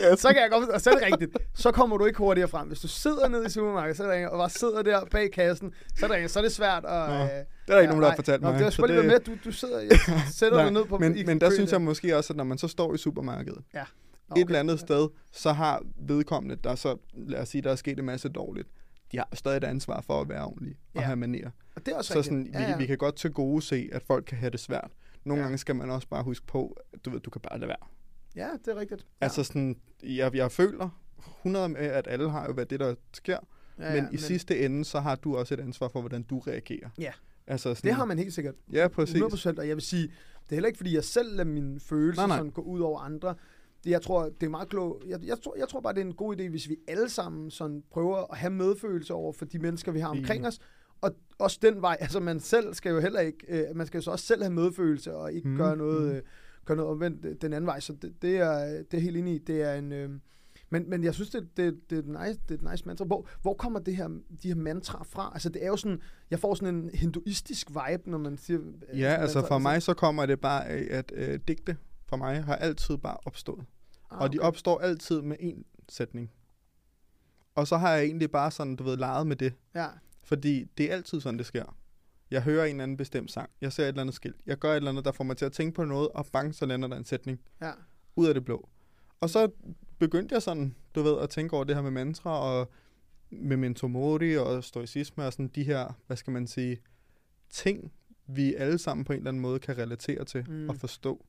ja, du-. Så kan jeg godt, og så er det rigtigt. Så kommer du ikke hurtigere frem. Hvis du sidder nede i supermarkedet, så er det, og bare sidder der bag kassen, så er det, så er det svært at... Nå, øh, Det er der ikke nogen, der har nej. fortalt Nå, mig. det har så selvfølgelig det- været med. Du, du sidder, sætter Nej, dig ned på... men, men der synes jeg måske også, at når man så står i supermarkedet, Nå, et eller andet sted, så har vedkommende, der så, lad os sige, der er sket en masse dårligt, de har stadig et ansvar for at være ordentlige og Ja. have manerer. Og det er også Så rigtigt. sådan, ja, ja. Vi, vi kan godt til gode se, at folk kan have det svært. Nogle Ja. ja. gange skal man også bare huske på, at du ved, du kan bare lade være. Ja, det er rigtigt. Ja. Altså sådan, jeg, jeg føler 100 med, at alle har jo, hvad det der sker, ja, men i sidste ende, så har du også et ansvar for, hvordan du reagerer. Ja. Altså sådan, Det har man helt sikkert. Ja, præcis. 100%, og jeg vil sige, det er heller ikke, fordi jeg selv lader mine følelser Nej, nej. Sådan gå ud over andre. Jeg tror, det er meget klogt. Jeg, jeg, tror, jeg tror bare, det er en god idé, hvis vi alle sammen sådan prøver at have medfølelse over for de mennesker, vi har omkring Enig. os. Og også den vej, altså man selv skal jo heller ikke, øh, man skal jo så også selv have medfølelse, og ikke mm, Mm, gøre noget, mm. øh, gøre noget omvendt øh, den anden vej. Så det, det, er, det er helt enig i. Det er en... Øh, men, men jeg synes, det, det, det, er et nice, det er et nice mantra. Hvor, hvor kommer det her, de her mantra fra? Altså, det er jo sådan, jeg får sådan en hinduistisk vibe, når man siger... Ja, sådan altså mantra. for mig så kommer det bare af, at øh, digte for mig har altid bare opstået. Ah, Og de okay. opstår altid med en sætning. Og så har jeg egentlig bare sådan, du ved, leget med det. Ja, Fordi det er altid sådan, det sker. Jeg hører en eller anden bestemt sang. Jeg ser et eller andet skilt. Jeg gør et eller andet, der får mig til at tænke på noget, og bang, så lander der en sætning ja. ud af det blå. Og så begyndte jeg sådan, du ved, at tænke over det her med mantra, og med mentomori og stoicisme, og sådan de her, hvad skal man sige, ting, vi alle sammen på en eller anden måde kan relatere til mm. og forstå.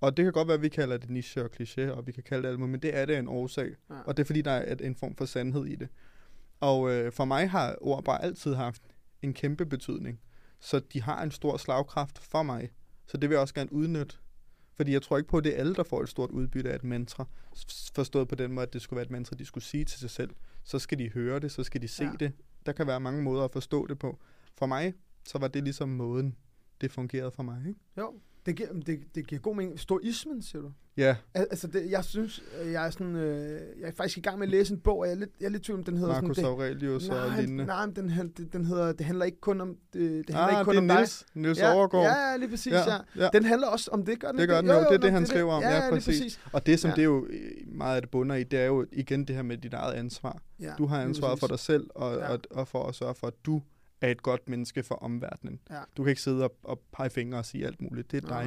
Og det kan godt være, at vi kalder det niche og kliché, og vi kan kalde det alt muligt, men det er det en årsag. Ja. Og det er fordi, der er en form for sandhed i det. Og øh, for mig har ord bare altid haft en kæmpe betydning. Så de har en stor slagkraft for mig. Så det vil jeg også gerne udnytte. Fordi jeg tror ikke på, at det er alle, der får et stort udbytte af et mantra. Forstået på den måde, at det skulle være et mantra, de skulle sige til sig selv. Så skal de høre det, så skal de se ja. det. Der kan være mange måder at forstå det på. For mig, så var det ligesom måden, det fungerede for mig. Ikke? Jo, det giver, det, det giver god mening. Stoismen, siger du? Ja, Al- Altså, det, jeg synes, øh, jeg er sådan, øh, jeg er faktisk i gang med at læse en bog, og jeg er lidt, jeg er lidt tvivl om, den hedder Marcus sådan... Aurelius og nej, lignende. nej, men den, den, den hedder, det handler ikke kun om, det, det handler ah, ikke kun det om er dig. Niels, Niels ja, Overgaard. ja, ja, lige præcis, ja. ja. Den handler også om det, gør den Det gør den jo, det er det, han nå, skriver om. Ja, lige præcis. Og det, som Ja. ja. det er jo øh, meget af det bunder i, det er jo igen det her med dit eget ansvar. Ja, Du har ansvaret for præcis. dig selv, og, Ja. ja. og, og for at sørge for, at du er et godt menneske for omverdenen. Ja. Du kan ikke sidde og, og pege fingre og sige alt muligt. Det er dig.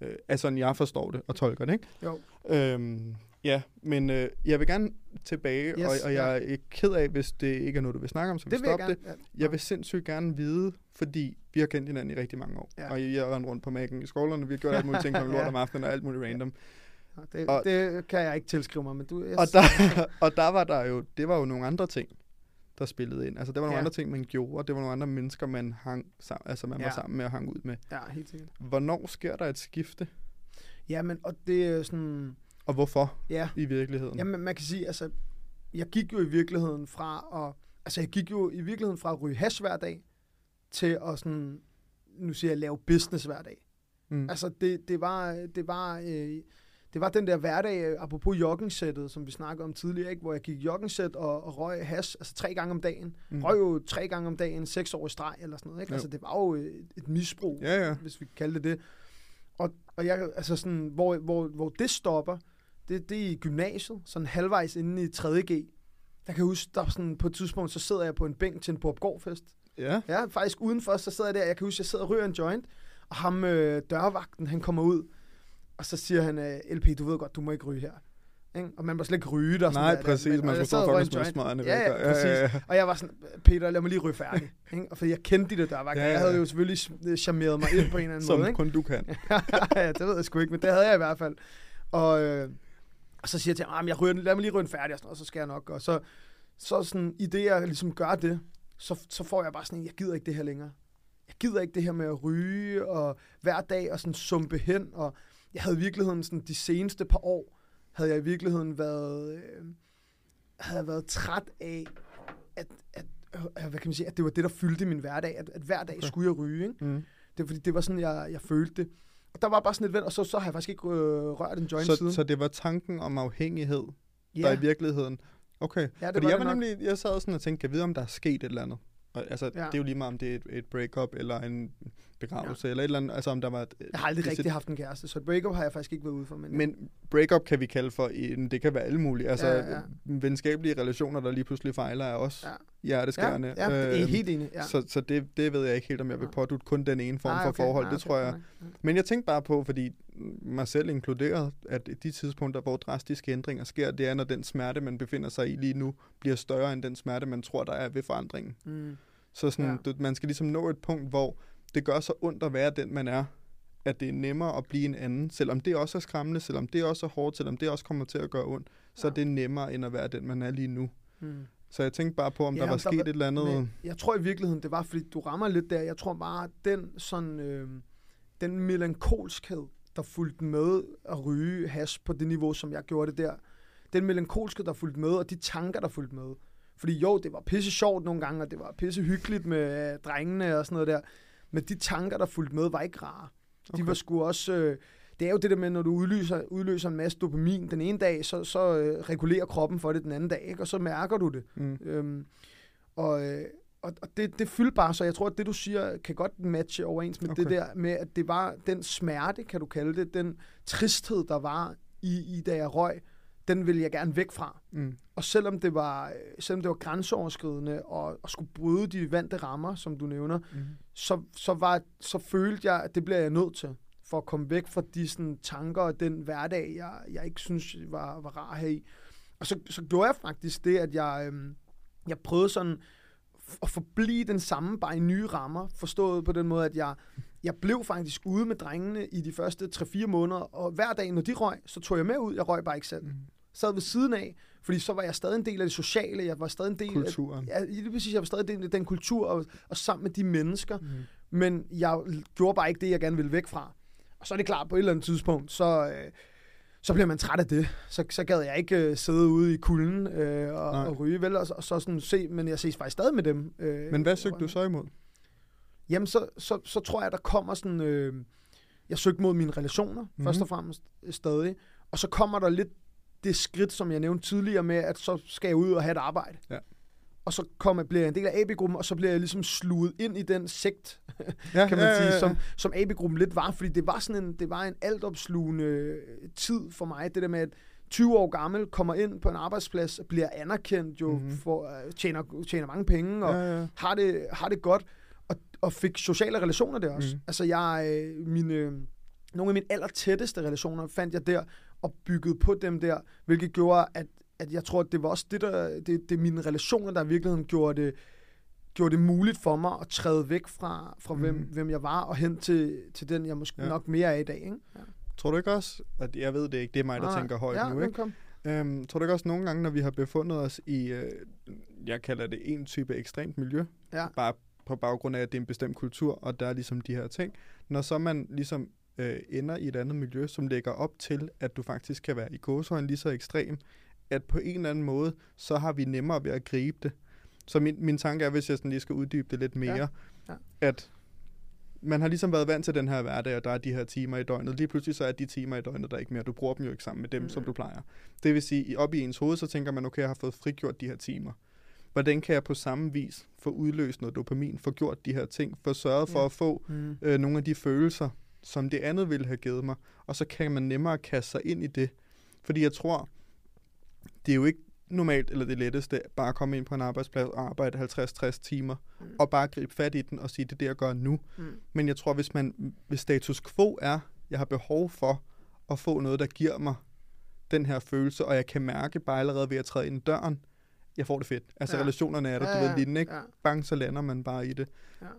nej. Øh, altså, jeg forstår det og tolker det, ikke? Jo, Øhm, ja, men øh, jeg vil gerne tilbage, Yes, og, og jeg er ked af, hvis det ikke er noget, du vil snakke om, så vi det vil jeg gerne. det. Ja. Jeg vil sindssygt gerne vide, fordi vi har kendt hinanden i rigtig mange år. Ja. Ja. Og jeg har rundt på mækken i skolerne, vi har gjort alt muligt ting på lort Ja. om aftenen og alt muligt random. Ja, det, og- det kan jeg ikke tilskrive mig, men du... Jeg, Og der, og der var der jo, det var jo nogle andre ting, der spillede ind. Altså, det var nogle Ja. andre ting, man gjorde, det var nogle andre mennesker, man hang sammen, altså man Ja. var sammen med og hang ud med. Ja, helt sikkert. Hvornår sker der et skifte? Ja, men og det er sådan... Og hvorfor Ja, i virkeligheden? Jamen, man kan sige, altså, jeg gik jo i virkeligheden fra at, altså, jeg gik jo i virkeligheden fra at ryge hash hver dag, til at sådan, nu siger jeg, lave business hver dag. mm. Altså, det, det var, det var, øh, det var den der hverdag, øh, apropos joggingsættet, som vi snakkede om tidligere, ikke? hvor jeg gik joggingsæt og, og røg has, altså tre gange om dagen. Mm. Røg jo tre gange om dagen, seks år i streg eller sådan noget. Ikke? Altså det var jo et, et misbrug, Ja, ja. hvis vi kan kalde det det. Og, og jeg, altså sådan, hvor, hvor, hvor det stopper, det, det er i gymnasiet, sådan halvvejs inde i 3.G. Jeg kan huske, der er sådan, på et tidspunkt, så sidder jeg på en bænk til en Borgårdfest. Ja. Ja, faktisk udenfor, så sidder jeg der. Jeg kan huske, jeg sidder og ryger en joint, og ham øh, dørvagten, han kommer ud, og så siger han, øh, LP, du ved godt, du må ikke ryge her. Ikke? Og man må slet ikke ryge der. Nej, der, præcis. Og Man jeg skulle en fucking joint. smadrende Ja, væk. ja, præcis. Og jeg var sådan, Peter, lad mig lige ryge færdig. ikke? Og fordi jeg kendte de der dørvagter. Ja, ja, Jeg havde ja. jo selvfølgelig s- charmeret mig ind på en eller anden Som måde. Ikke? kun du kan. ja, det ved jeg sgu ikke, men det havde jeg i hvert fald. Og, øh, og så siger jeg til ham, "Ah, men jeg ryger, lad mig lige ryge den færdig, og, sådan, og så skal jeg nok. Og så, så sådan, i det, jeg ligesom gør det, så, så får jeg bare sådan en, jeg gider ikke det her længere. Jeg gider ikke det her med at ryge, og hver dag og sådan sumpe hen, og jeg havde i virkeligheden sådan, de seneste par år, havde jeg i virkeligheden været, øh, havde været træt af, at, at, øh, hvad kan man sige, at det var det, der fyldte min hverdag, at, at hver dag Okay. skulle jeg ryge, ikke? Mm. Det er fordi, det var sådan, jeg, jeg følte det. Og der var bare sådan et vend, og så, så har jeg faktisk ikke øh, rørt en joint Så, siden. så det var tanken om afhængighed, ja. der i virkeligheden... Okay, ja, det fordi var jeg var nemlig, jeg sad sådan og tænkte, kan jeg vide, om der er sket et eller andet? Og, altså, Ja. det er jo lige meget, om det er et, et breakup, eller en begravelse, ja. eller et eller andet, altså om der var... Et, Jeg har aldrig det- rigtig haft en kæreste, så et breakup har jeg faktisk ikke været ude for. Men, Men breakup kan vi kalde for, en, det kan være alle mulige. Altså, Ja, ja. venskabelige relationer, der lige pludselig fejler, er også Ja. hjerteskærende. ja, ja, det er Øhm, helt enig. Ja. Så, så det, det ved jeg ikke helt, om jeg vil pådute kun den ene form Nej, for okay, forhold. nej, det okay, tror jeg. nej, nej. Men jeg tænkte bare på, fordi mig selv inkluderet, at de tidspunkter, hvor drastiske ændringer sker, det er, når den smerte, man befinder sig i lige nu, bliver større end den smerte, man tror, der er ved forandringen. Mm. Så sådan, Ja. du, man skal ligesom nå et punkt, hvor det gør så ondt at være den, man er, at det er nemmere at blive en anden, selvom det også er skræmmende, selvom det også er hårdt, selvom det også kommer til at gøre ondt, så Ja. er det nemmere, end at være den, man er lige nu. Mm. Så jeg tænkte bare på, om Ja, der var der sket var- et eller andet... Jeg tror i virkeligheden, det var, fordi du rammer lidt der. Jeg tror bare, den sådan, øh, den melankolskhed, der fulgte med at ryge hash på det niveau, som jeg gjorde det der, den melankolskhed, der fulgte med, og de tanker, der fulgte med. Fordi jo, det var pisse sjovt nogle gange, og det var pisse hyggeligt med øh, drengene og sådan noget der. Men de tanker, der fulgte med, var ikke rare. De Okay. var sgu også... Øh, det er jo det der med, når du udløser, udløser en masse dopamin den ene dag, så, så øh, regulerer kroppen for det den anden dag, ikke? og så mærker du det. Mm. Øhm, og øh, og, og det, det fyldte bare, så jeg tror, at det du siger, kan godt matche overens med okay. det der med, at det var den smerte, kan du kalde det, den tristhed, der var i, i da jeg røg, den ville jeg gerne væk fra. Mm. Og selvom det var, øh, selvom det var grænseoverskridende og, og skulle bryde de vante rammer, som du nævner, Mm. så, så, var, så følte jeg, at det bliver jeg nødt til, for at komme væk fra de sådan, tanker og den hverdag, jeg, jeg ikke synes var, var rar her i. Og så, så gjorde jeg faktisk det, at jeg, øhm, jeg prøvede sådan f- at forblive den samme, bare i nye rammer, forstået på den måde, at jeg, jeg blev faktisk ude med drengene i de første 3-4 måneder, og hver dag, når de røg, så tog jeg med ud, jeg røg bare ikke selv. Mm. Sad ved siden af, fordi så var jeg stadig en del af det sociale, jeg var stadig en del Kulturen. af, ja, lige præcis, jeg var stadig en del af den kultur, og, og sammen med de mennesker, Mm. men jeg gjorde bare ikke det, jeg gerne ville væk fra. Og så er det klart, på et eller andet tidspunkt, så, øh, så bliver man træt af det. Så, så gad jeg ikke øh, sidde ude i kulden øh, og, Nej. og ryge, vel? Og, så- og så sådan se, men jeg ses faktisk stadig med dem. Øh, Men hvad søgte du så imod? Jamen, så, så, så tror jeg, der kommer sådan... Øh, jeg søgte mod mine relationer, Mhm. mm-hmm. først og fremmest øh, stadig. Og så kommer der lidt det skridt, som jeg nævnte tidligere med, at så skal jeg ud og have et arbejde. Ja. Og så kommer, bliver jeg en del af AB-gruppen, og så bliver jeg ligesom sluget ind i den sekt, Ja, kan man ja, sige, ja, ja. som, som AB-gruppen lidt var, fordi det var sådan en, det var en altopslugende øh, tid for mig, det der med, at 20 år gammel kommer ind på en arbejdsplads, bliver anerkendt jo, Mhm. mm-hmm. for, uh, tjener, tjener mange penge, og Ja, ja. har, det, har det godt, og, og fik sociale relationer der også. Mm. Altså jeg, øh, mine, nogle af mine allertætteste relationer fandt jeg der, og byggede på dem der, hvilket gjorde, at, at jeg tror, at det var også det, der, det, det er mine relationer, der i virkeligheden gjorde det, gjorde det muligt for mig at træde væk fra, fra mm. hvem, Mhm. hvem jeg var, og hen til, til den, jeg måske Ja. nok mere er i dag. Ikke? Ja. Tror du ikke også, at jeg ved det ikke, det er mig, der Nej, tænker højt ja, nu, ikke? Kom. Øhm, tror du ikke også nogle gange, når vi har befundet os i, øh, jeg kalder det en type ekstremt miljø, Ja. bare på baggrund af, at det er en bestemt kultur, og der er ligesom de her ting, når så man ligesom øh, ender i et andet miljø, som lægger op til, at du faktisk kan være i gåsøjne lige så ekstrem, at på en eller anden måde, så har vi nemmere ved at gribe det. Så min, min tanke er, hvis jeg sådan lige skal uddybe det lidt mere, Ja. at man har ligesom været vant til den her hverdag, og der er de her timer i døgnet. Lige pludselig så er de timer i døgnet der er ikke mere. Du bruger dem jo ikke sammen med dem, mm. som du plejer. Det vil sige, op i ens hoved, så tænker man, okay, jeg har fået frigjort de her timer. Hvordan kan jeg på samme vis få udløst noget dopamin, få gjort de her ting, få sørget for ja. at få mm. øh, nogle af de følelser, som det andet ville have givet mig, og så kan man nemmere kaste sig ind i det. Fordi jeg tror, det er jo ikke normalt, eller det letteste, bare at komme ind på en arbejdsplads og arbejde 50-60 timer, mm. og bare gribe fat i den og sige, det er det, jeg gør nu. Mm. Men jeg tror, hvis, man, hvis status quo er, jeg har behov for at få noget, der giver mig den her følelse, og jeg kan mærke bare allerede ved at træde ind i døren, jeg får det fedt. Altså ja. relationerne er der, ja, du ved, lignende, ikke? Ja. Bang, så lander man bare i det.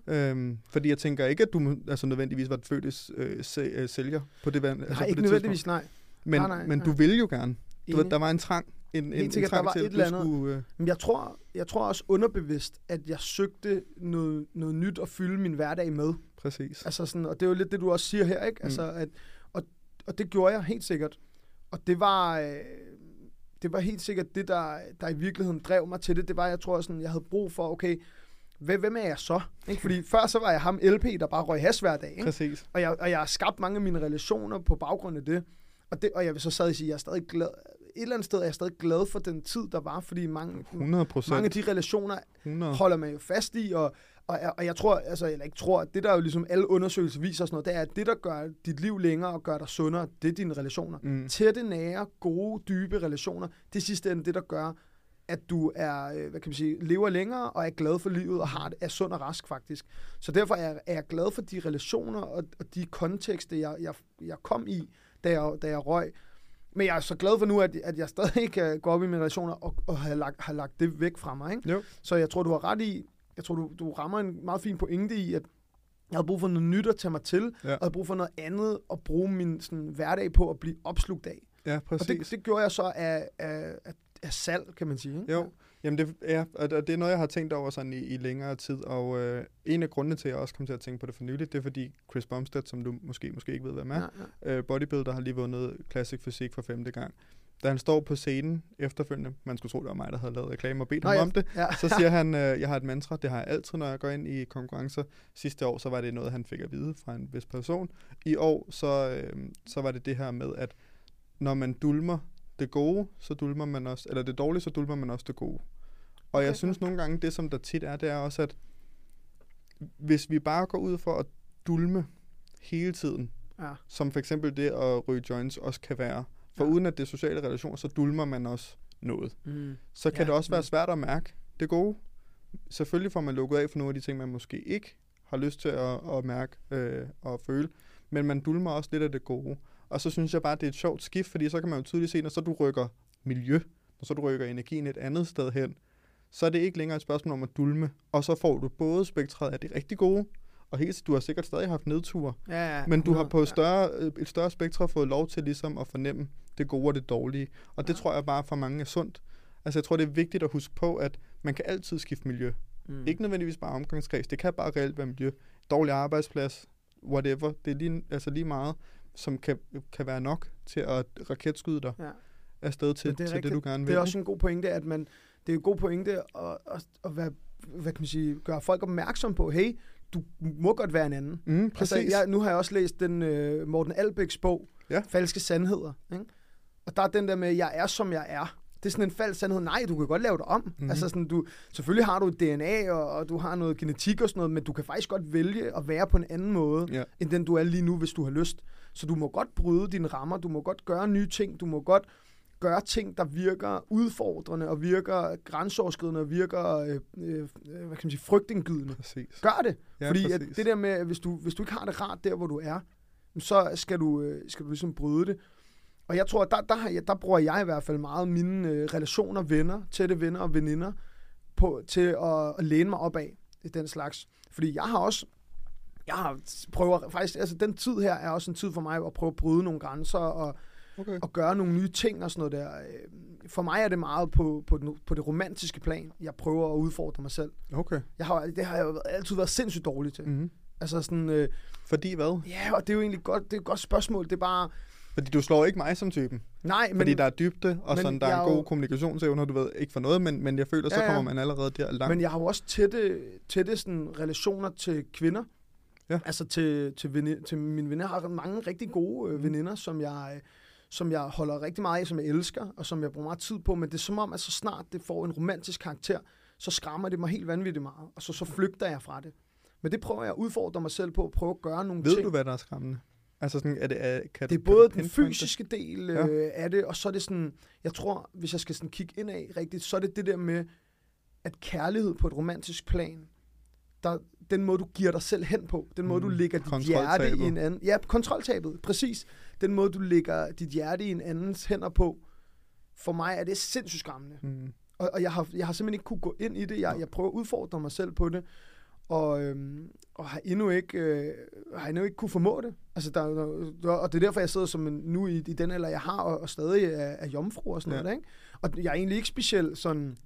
Ja. Øhm, fordi jeg tænker ikke, at du altså, nødvendigvis var den fødtes øh, øh, sælger på det. Nej, altså, ikke på det nødvendigvis, nej. Men, nej, nej, men nej. du vil jo gerne. Du ved, der var en trang, en, en, sikkert, en der var til, et eller andet. skulle... Øh... Men jeg tror, jeg tror også underbevidst, at jeg søgte noget, noget nyt at fylde min hverdag med. Præcis. Altså sådan, og det er jo lidt det, du også siger her, ikke? Altså, Mm. at, og, og det gjorde jeg helt sikkert. Og det var, øh, det var helt sikkert det, der, der i virkeligheden drev mig til det. Det var, jeg tror, sådan, jeg havde brug for, okay, hvem er jeg så? Ikke? Fordi før så var jeg ham LP, der bare røg has hver dag. Ikke? Præcis. Og, jeg, og jeg har skabt mange af mine relationer på baggrund af det. Og, det, og jeg vil så stadig sige, at jeg er stadig glad, et eller andet sted er jeg stadig glad for den tid, der var, fordi mange, 100 procent. mange af de relationer 100. holder man jo fast i, og, og, og jeg tror, altså, eller ikke tror, det der jo ligesom alle undersøgelser viser sådan noget, det er, at det, der gør dit liv længere og gør dig sundere, det er dine relationer. Mm. Tætte, nære, gode, dybe relationer, det sidste ende det, der gør, at du er, øh, hvad kan man sige, lever længere og er glad for livet og har det, er sund og rask faktisk. Så derfor er, er jeg glad for de relationer og, og de kontekster, jeg, jeg, jeg kom i, da jeg, da jeg røg. Men jeg er så glad for nu, at, at jeg stadig kan gå op i mine relationer og, og have, lagt, have lagt det væk fra mig. Ikke? Jo. Så jeg tror, du har ret i, jeg tror, du, du rammer en meget fin pointe i, at jeg havde brug for noget nyt at tage mig til, Ja. og jeg havde brug for noget andet at bruge min sådan, hverdag på at blive opslugt af. Ja, Og præcis. det, det gjorde jeg så af, af, af, af salg, kan man sige. Ikke? Jo, jamen det, ja, og det er noget, jeg har tænkt over sådan i, i længere tid, og øh, en af grundene til, at jeg også kom til at tænke på det for nyligt, det er fordi Chris Bumstead, som du måske måske ikke ved, hvem er, Ja, ja. øh, bodybuilder, har lige vundet Classic Fysik for femte gang. Da han står på scenen efterfølgende, man skulle tro, det var mig, der havde lavet reklame og bedt Nå, ham ja. om det, Ja. så siger han, øh, jeg har et mantra, det har jeg altid, når jeg går ind i konkurrencer. Sidste år, så var det noget, han fik at vide fra en vis person. I år, så, øh, så var det det her med, at når man dulmer det gode, så dulmer man også, eller det dårlige, så dulmer man også det gode. Og jeg Okay, synes nogle gange, det som der tit er, det er også, at hvis vi bare går ud for at dulme hele tiden, Ja. som for eksempel det at ryge joints også kan være, for Ja. uden at det er sociale relationer, så dulmer man også noget Mm. så kan Ja, det også være mm. svært at mærke det gode. Selvfølgelig får man lukket af for nogle af de ting, man måske ikke har lyst til at, at mærke øh, og føle, men man dulmer også lidt af det gode. Og så synes jeg bare, det er et sjovt skift, fordi så kan man jo tydeligt se, når så du rykker miljø, når så du rykker energien et andet sted hen, så er det ikke længere et spørgsmål om at dulme, og så får du både spektret af det rigtig gode, og helt, du har sikkert stadig haft nedture, Ja, ja, men du har 100, på ja. større, øh, et større spektrum fået lov til ligesom at fornemme det gode og det dårlige. Og det Ja. tror jeg bare for mange er sundt. Altså jeg tror, det er vigtigt at huske på, at man kan altid skifte miljø. Mm. Ikke nødvendigvis bare omgangskreds. Det kan bare reelt være miljø. Dårlig arbejdsplads, whatever. Det er lige, altså lige meget, som kan, kan være nok til at raketskyde dig Ja. afsted til, Men det, er til det, du gerne vil. Det er også en god pointe, at man, det er en god pointe at, at, at være, hvad kan man sige, gøre folk opmærksom på, hey, du må godt være en anden. Mm, præcis. Altså, jeg, nu har jeg også læst den uh, Morten Albæks bog, Ja. Falske Sandheder. Ikke? Og der er den der med, jeg er som jeg er. Det er sådan en falsk sandhed. Nej, du kan godt lave det om. Mhm. Mm-hmm. Altså sådan, du, selvfølgelig har du et DNA, og, og du har noget genetik og sådan noget, men du kan faktisk godt vælge at være på en anden måde, Ja. end den du er lige nu, hvis du har lyst. Så du må godt bryde dine rammer, du må godt gøre nye ting, du må godt gøre ting, der virker udfordrende og virker grænseoverskridende og virker, øh, øh, hvad kan man sige, frygtindgydende. Præcis. Gør det. Ja, Fordi at det der med, hvis du, hvis du ikke har det rart der, hvor du er, så skal du, øh, skal du ligesom bryde det. Og jeg tror, at der, der, har jeg, der bruger jeg i hvert fald meget mine øh, relationer, venner, tætte venner og veninder, på, til at, at læne mig op af i den slags. Fordi jeg har også, jeg har prøver faktisk, altså den tid her er også en tid for mig at prøve at bryde nogle grænser og, Okay. og gøre nogle nye ting og sådan noget der. Øh, For mig er det meget på, på, den, på det romantiske plan, jeg prøver at udfordre mig selv. Okay. Jeg har, det har jeg jo altid været sindssygt dårlig til. Mm-hmm. Altså sådan, øh, Fordi hvad? ja, og det er jo egentlig godt, det er et godt spørgsmål. Det er bare, Fordi du slår ikke mig som typen. nej, men, Fordi der er dybde, og men sådan, der er en god jo- kommunikationsevne, du ved, ikke for noget, men, men jeg føler, så Ja, ja. kommer man allerede der langt. men jeg har jo også tætte, tætte sådan, relationer til kvinder. Ja. Altså til, til, veninde, til mine venner. Jeg har mange rigtig gode øh, Mm. veninder, som jeg, øh, som jeg holder rigtig meget af, som jeg elsker, og som jeg bruger meget tid på. Men det er som om, at så snart det får en romantisk karakter, så skræmmer det mig helt vanvittigt meget. Og så, så flygter jeg fra det. Men det prøver jeg at udfordre mig selv på, at prøve at gøre nogle Ved ting. du, hvad der er skræmmende? Altså sådan, er det, er, kan, Det er kan både du den fysiske del Ja. øh, af det, og så er det sådan, jeg tror, hvis jeg skal sådan kigge ind af rigtigt, så er det det der med, at kærlighed på et romantisk plan, der, den måde, du giver dig selv hen på, den måde, Mm, du lægger dit hjerte i en anden... Ja, kontroltabet, præcis. Den måde, du lægger dit hjerte i en andens hænder på, for mig er det sindssygt skræmmende. Mm. Og, og jeg, har, jeg har simpelthen ikke kunne gå ind i det. Jeg, jeg prøver at udfordre mig selv på det. Og, øhm, og har endnu ikke øh, har endnu ikke kunne formå det. Altså, der, der, og det er derfor, jeg sidder som en, nu i, i den alder, jeg har, og, og stadig er, er jomfru og sådan Ja. ja. noget. Ikke? Og jeg er egentlig ikke specielt sådan...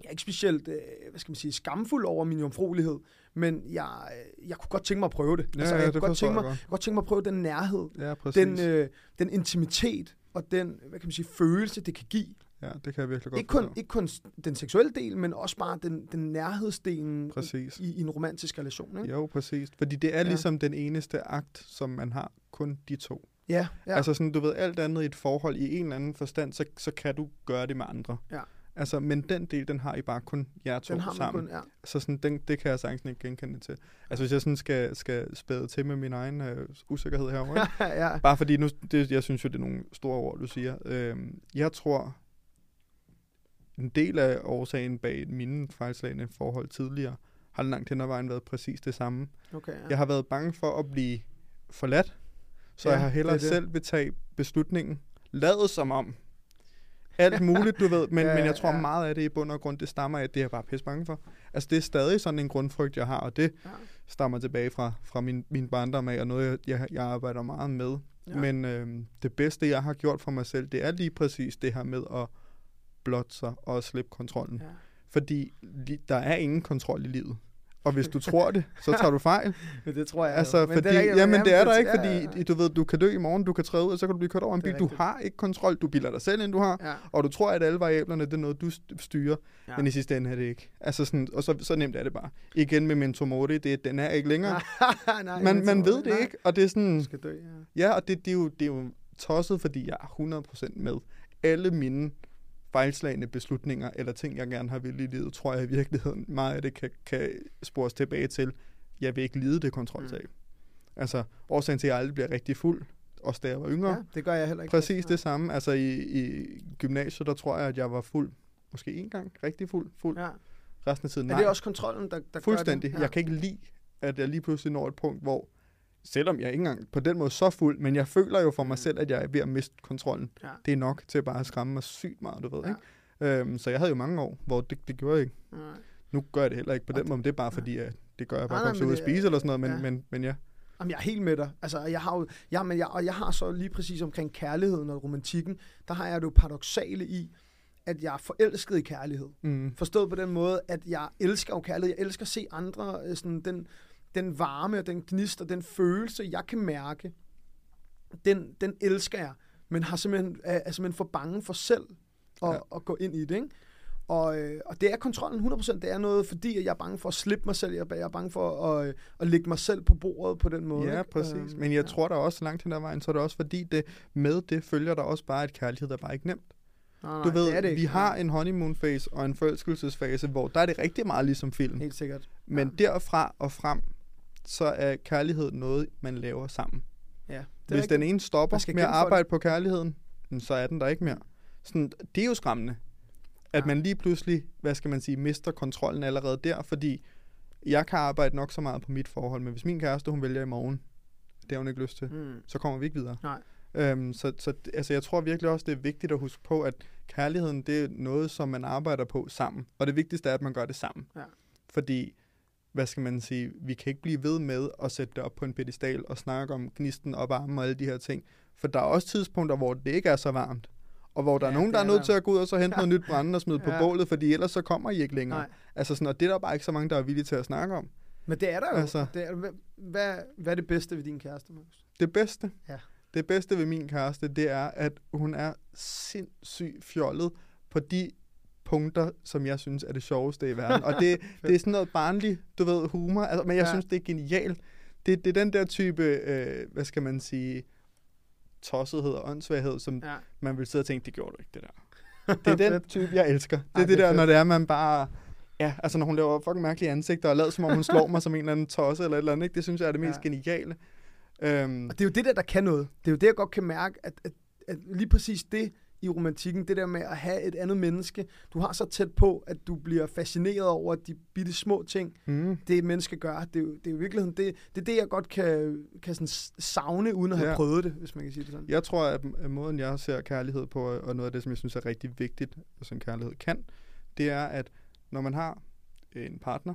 Jeg er ikke specielt, øh, hvad skal man sige, skamfuld over min jomfruelighed, men jeg, øh, jeg kunne godt tænke mig at prøve det. Ja, altså, ja, jeg, det kunne godt tænke mig, godt. jeg kunne godt tænke mig at prøve den nærhed, Ja, præcis. den, øh, den intimitet og den, hvad kan man sige, følelse, det kan give. Ja, det kan jeg virkelig godt Ikke kun, ikke kun den seksuelle del, men også bare den, den nærhedsdelen Præcis. i, i en romantisk relation. Ikke? Jo, præcis. Fordi det er Ja. ligesom den eneste akt, som man har kun de to. Ja, ja. Altså sådan, du ved, alt andet i et forhold i en eller anden forstand, så, så kan du gøre det med andre. Ja. Altså, men den del, den har I bare kun jer to den har man sammen. kun, ja. Så sådan, den, det kan jeg sagtens ikke genkende til. Altså, hvis jeg sådan skal, skal spæde til med min egen øh, usikkerhed herovre, ja. Bare fordi nu, det, jeg synes jo, det er nogle store ord, du siger. Øhm, jeg tror, en del af årsagen bag mine fejlslagende forhold tidligere, har langt hen ad vejen været præcis det samme. Okay, ja. Jeg har været bange for at blive forladt, så Ja, jeg har hellere det det. selv vil tage beslutningen. Lavet som om. Alt muligt, du ved, men, Ja, men jeg tror ja. meget af det i bund og grund, det stammer af, at det er jeg bare pisse bange for. Altså det er stadig sådan en grundfrygt, jeg har, og det Ja. stammer tilbage fra, fra min, min barndom af, og noget, jeg, jeg, arbejder meget med. Ja. Men øh, det bedste, jeg har gjort for mig selv, det er lige præcis det her med at blotte sig og slippe kontrollen. Ja. Fordi der er ingen kontrol i livet. Og hvis du tror det, så tager du fejl. Men det tror jeg. Altså, jo. fordi, det er rigtigt, jamen, det er der ikke, ja, fordi ja, du ved, du kan dø i morgen, du kan træde ud, og så kan du blive kørt over en bil. Du har ikke kontrol, du bilder dig selv ind, du har, Ja. og du tror, at alle variablerne, det er noget, du st- styrer, Ja. ja. men i sidste ende er det ikke. Altså sådan, og så, så nemt er det bare. Igen med Memento Mori, det, den er ikke længere. nej, man, man ved det nej. ikke, og det er sådan, Du skal dø, ja. ja, og det, det, er jo, det er jo tosset, fordi jeg er 100% med. Alle mine fejlslagende beslutninger, eller ting, jeg gerne har ville i livet, tror jeg i virkeligheden, meget af det kan, kan spores tilbage til, jeg vil ikke lide det kontroltab. Mm. Altså, årsagen til, at jeg aldrig bliver rigtig fuld, også da jeg var yngre, ja. det gør jeg heller ikke. præcis det samme. Altså, i, i gymnasiet, der tror jeg, at jeg var fuld, måske en gang, rigtig fuld, fuld. Ja. Resten af tiden, Er nej. det også kontrollen, der, der Fuldstændig. gør Ja. det? Jeg kan ikke lide, at jeg lige pludselig når et punkt, hvor selvom jeg ikke engang på den måde så fuld, men jeg føler jo for Mm. mig selv, at jeg er ved at miste kontrollen. Ja. Det er nok til bare at skræmme mig sygt meget, du ved. Ja. Ikke? Øhm, så jeg havde jo mange år, hvor det, det gjorde jeg ikke. Nej. Nu gør jeg det heller ikke på den måde, men det er bare fordi, at det gør jeg bare at komme ud og spise eller sådan noget, men, ja. ja. men, men ja. Jamen, jeg er helt med dig. Altså, jeg har jo, ja, men jeg, og jeg har så lige præcis omkring kærligheden og romantikken, der har jeg det jo paradoxale i, at jeg er forelsket i kærlighed. Mm. Forstået på den måde, at jeg elsker jo kærlighed. Jeg elsker at se andre, øh, sådan, den, den varme og den gnist og den følelse, jeg kan mærke, den, den elsker jeg, men har simpelthen, er, er simpelthen for bange for selv at, ja. Ja. at gå ind i det. Ikke? Og, øh, og det er kontrollen 100%. Det er noget, fordi jeg er bange for at slippe mig selv. Jeg er- bange for at, øh, at lægge mig selv på bordet på den måde. Ja, ikke? præcis. Øhm, Men jeg ja. tror der også langt hen ad vejen, så er det også fordi, det, med det følger der også bare, at kærlighed er bare ikke nemt. Nej, Du nej, ved, det det ikke. vi har en honeymoon phase og en forelskelsesfase, hvor der er det rigtig meget ligesom film. Helt sikkert. Men derfra og frem, så er kærlighed noget, man laver sammen. Ja, det Hvis den ene stopper med at arbejde på kærligheden, så er den der ikke mere. Sådan, det er jo skræmmende, at Ja. man lige pludselig, hvad skal man sige, mister kontrollen allerede der, fordi jeg kan arbejde nok så meget på mit forhold, men hvis min kæreste, hun vælger i morgen, det har hun ikke lyst til, Mm. så kommer vi ikke videre. Nej. Øhm, så så altså, jeg tror virkelig også, det er vigtigt at huske på, at kærligheden, det er noget, som man arbejder på sammen. Og det vigtigste er, at man gør det sammen. Ja. Fordi, hvad skal man sige, vi kan ikke blive ved med at sætte det op på en pedestal og snakke om gnisten og varme og alle de her ting. For der er også tidspunkter, hvor det ikke er så varmt. Og hvor der Ja, er nogen, der er er nødt der. til at gå ud og så hente noget nyt brændende og smide på Ja. bålet, fordi ellers så kommer I ikke længere. Nej. Altså sådan, og det er der bare ikke så mange, der er villige til at snakke om. Men det er der jo. Altså, det er, hvad, hvad, er det bedste ved din kæreste, Markus? Det bedste, Ja. det bedste ved min kæreste, det er, at hun er sindssygt fjollet på de punkter, som jeg synes er det sjoveste i verden. Og det, det er sådan noget barnligt, du ved, humor. Altså, men jeg Ja. synes, det er genialt. det, det er den der type, øh, hvad skal man sige, tossethed og åndssvaghed, som Ja. man vil sidde og tænke, det gjorde du ikke, det der. Det er den type, jeg elsker. Det er Ej, det, det er der, fedt. når det er, man bare... Ja, altså når hun laver fucking mærkelige ansigter, og lader som om hun slår mig som en eller anden tosse eller et eller andet, ikke? det synes jeg er det mest Ja. geniale. Øhm, Og det er jo det der, der kan noget. Det er jo det, jeg godt kan mærke, at, at, at lige præcis det i romantikken, det der med at have et andet menneske, du har så tæt på, at du bliver fascineret over de bitte små ting, mm, det et menneske gør. Det er jo, det er jo i virkeligheden det, det, er det jeg godt kan, kan sådan savne, uden at have Ja. prøvet det, hvis man kan sige det sådan. Jeg tror, at at måden, jeg ser kærlighed på, og noget af det, som jeg synes er rigtig vigtigt, som kærlighed kan, det er, at når man har en partner,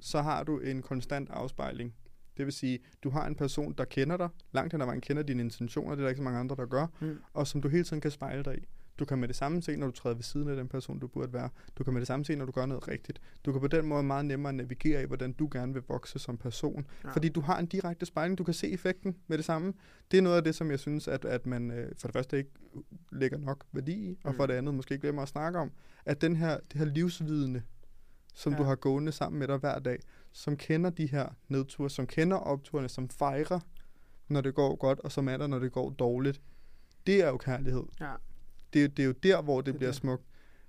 så har du en konstant afspejling. Det vil sige, du har en person, der kender dig, langt hen ad vejen kender dine intentioner, det er der ikke så mange andre, der gør, Mm. og som du hele tiden kan spejle dig i. Du kan med det samme se, når du træder ved siden af den person, du burde være. Du kan med det samme se, når du gør noget rigtigt. Du kan på den måde meget nemmere navigere i, hvordan du gerne vil vokse som person. Ja. Fordi du har en direkte spejling. Du kan se effekten med det samme. Det er noget af det, som jeg synes, at, at man øh, for det første ikke lægger nok værdi i, og for Mm. det andet måske glemmer at snakke om, at den her, det her livsvidende, som ja. du har gående sammen med dig hver dag, som kender de her nedture, som kender opturene, som fejrer, når det går godt, og som er der, når det går dårligt. Det er jo kærlighed. Ja. Det, er- det er jo der, hvor det, Det er bliver det. smukt.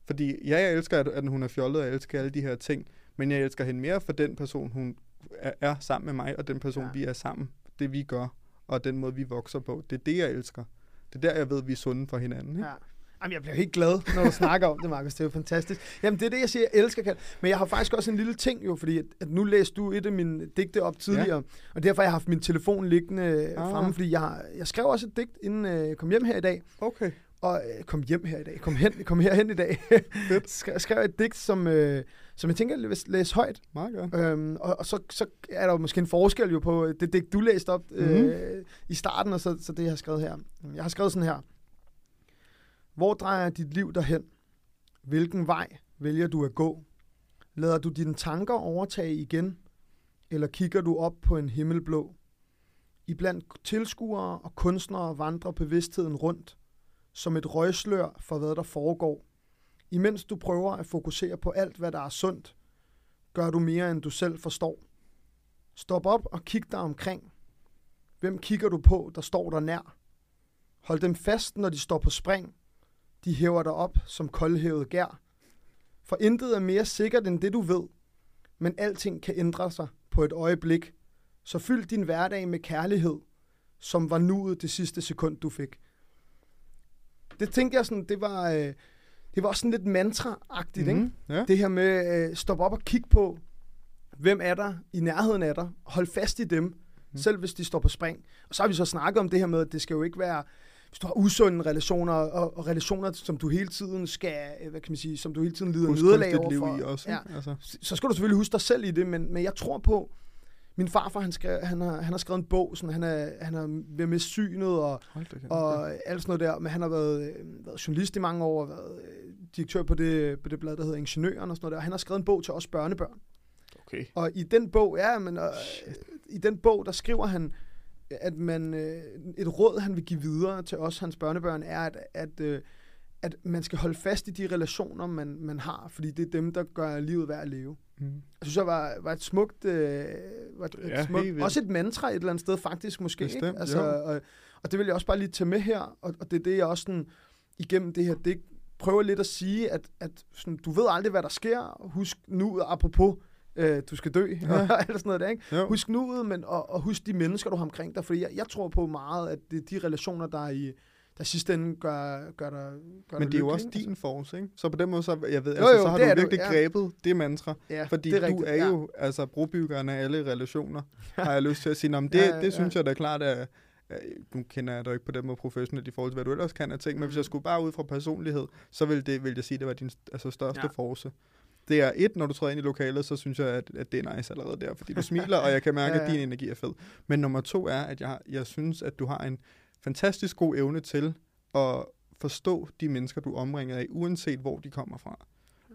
Fordi ja, jeg elsker, at, at hun er fjollet, og jeg elsker alle de her ting, men jeg elsker hende mere for den person, hun er, er sammen med mig, og den person, ja. vi er sammen. Det vi gør, og den måde, vi vokser på. Det er det, jeg elsker. Det er der, jeg ved, vi er sunde for hinanden. Ikke? Ja. Jamen, jeg bliver helt glad, når du snakker om det, Markus. Det er jo fantastisk. Jamen, det er det, jeg siger, jeg elsker kald. Men jeg har faktisk også en lille ting jo, fordi at, at nu læste du et af mine digte op tidligere, ja. og derfor har jeg haft min telefon liggende ah. Ah. fremme, fordi jeg, jeg skrev også et digt, inden øh, jeg kom hjem her i dag. Okay. Og øh, kom hjem her i dag. Kom, hen, kom herhen i dag. Sk- skrev et digt, som, øh, som jeg tænker, jeg vil læse højt. Meget godt. Øhm, og, og så, så er der jo måske en forskel jo på det digt, du læste op øh, Mhm. i starten, og så, så det, jeg har skrevet her. Jeg har skrevet sådan her. Hvor drejer dit liv derhen? Hvilken vej vælger du at gå? Lader du dine tanker overtage igen? Eller kigger du op på en himmelblå? Iblandt tilskuere og kunstnere vandrer bevidstheden rundt, som et røgslør for hvad der foregår. Imens du prøver at fokusere på alt, hvad der er sundt, gør du mere, end du selv forstår. Stop op og kig dig omkring. Hvem kigger du på, der står der nær? Hold dem fast, når de står på spring. De hæver dig op som koldhævet gær. For intet er mere sikkert end det, du ved. Men alting kan ændre sig på et øjeblik. Så fyld din hverdag med kærlighed, som var nuet det sidste sekund, du fik. Det tænkte jeg sådan, det var, øh, det var også sådan lidt mantra-agtigt, mm-hmm. ikke? Ja. Det her med øh, stop op og kig på, hvem er der i nærheden af dig. Hold fast i dem, mm. selv hvis de står på spring. Og så har vi så snakket om det her med, at det skal jo ikke være, hvis du har usunde relationer, og, og relationer, som du hele tiden skal, øh, hvad kan man sige, som du hele tiden lider nederlag kunstigt liv overfor. i også. Ja? Altså. så skal du selvfølgelig huske dig selv i det, men, men jeg tror på, min farfar, han, skrev, han, har, han har skrevet en bog, sådan, han, er, han har været med synet og, og alt sådan noget der, men han har været, øh, været journalist i mange år, og været øh, direktør på det, på det blad, der hedder Ingeniøren og sådan noget der. Og han har skrevet en bog til os børnebørn. Okay. Og i den bog, ja, men øh, i den bog, der skriver han, at man, øh, et råd, han vil give videre til os, hans børnebørn, er, at, at, øh, at man skal holde fast i de relationer, man, man har, fordi det er dem, der gør livet værd at leve. Mm. Jeg synes, jeg var, var et smukt, øh, var et, et Ja, smukt helt vildt. også et mantra et eller andet sted faktisk måske. Bestemt, ikke? Altså, og, og det vil jeg også bare lige tage med her, og, og det er det, jeg også sådan, igennem det her digt prøver lidt at sige, at, at sådan, du ved aldrig, hvad der sker. Husk nu, apropos, øh, du skal dø, ja. og alt sådan noget der, ikke? Jo. Husk nuet, men, og, og husk de mennesker, du har omkring dig, fordi jeg, jeg tror på meget, at det er de relationer, der er i der sidste ende gør, gør dig gør Men det er jo også ikke? din force, ikke? Så på den måde, så, jeg ved, Jo, altså, jo, så har det du er du, virkelig ja. grebet det mantra. Ja, Fordi det er du rigtigt, er ja. jo altså brobyggeren af alle relationer, har jeg lyst til at sige. Nå, men det, Ja, ja, ja, det synes jeg da klart er... er- Nu kender jeg dig ikke på den måde professionelt i forhold til, hvad du ellers kan af ting, men hvis Mm. jeg skulle bare ud fra personlighed, så vil, det, vil jeg sige, at det var din altså, største ja. force. Det er et, når du træder ind i lokalet, så synes jeg, at, at det er nice allerede der, fordi du smiler, og jeg kan mærke, Ja, at ja. din energi er fed. Men nummer to er, at jeg, jeg synes, at du har en fantastisk god evne til at forstå de mennesker, du er omringet af, uanset hvor de kommer fra.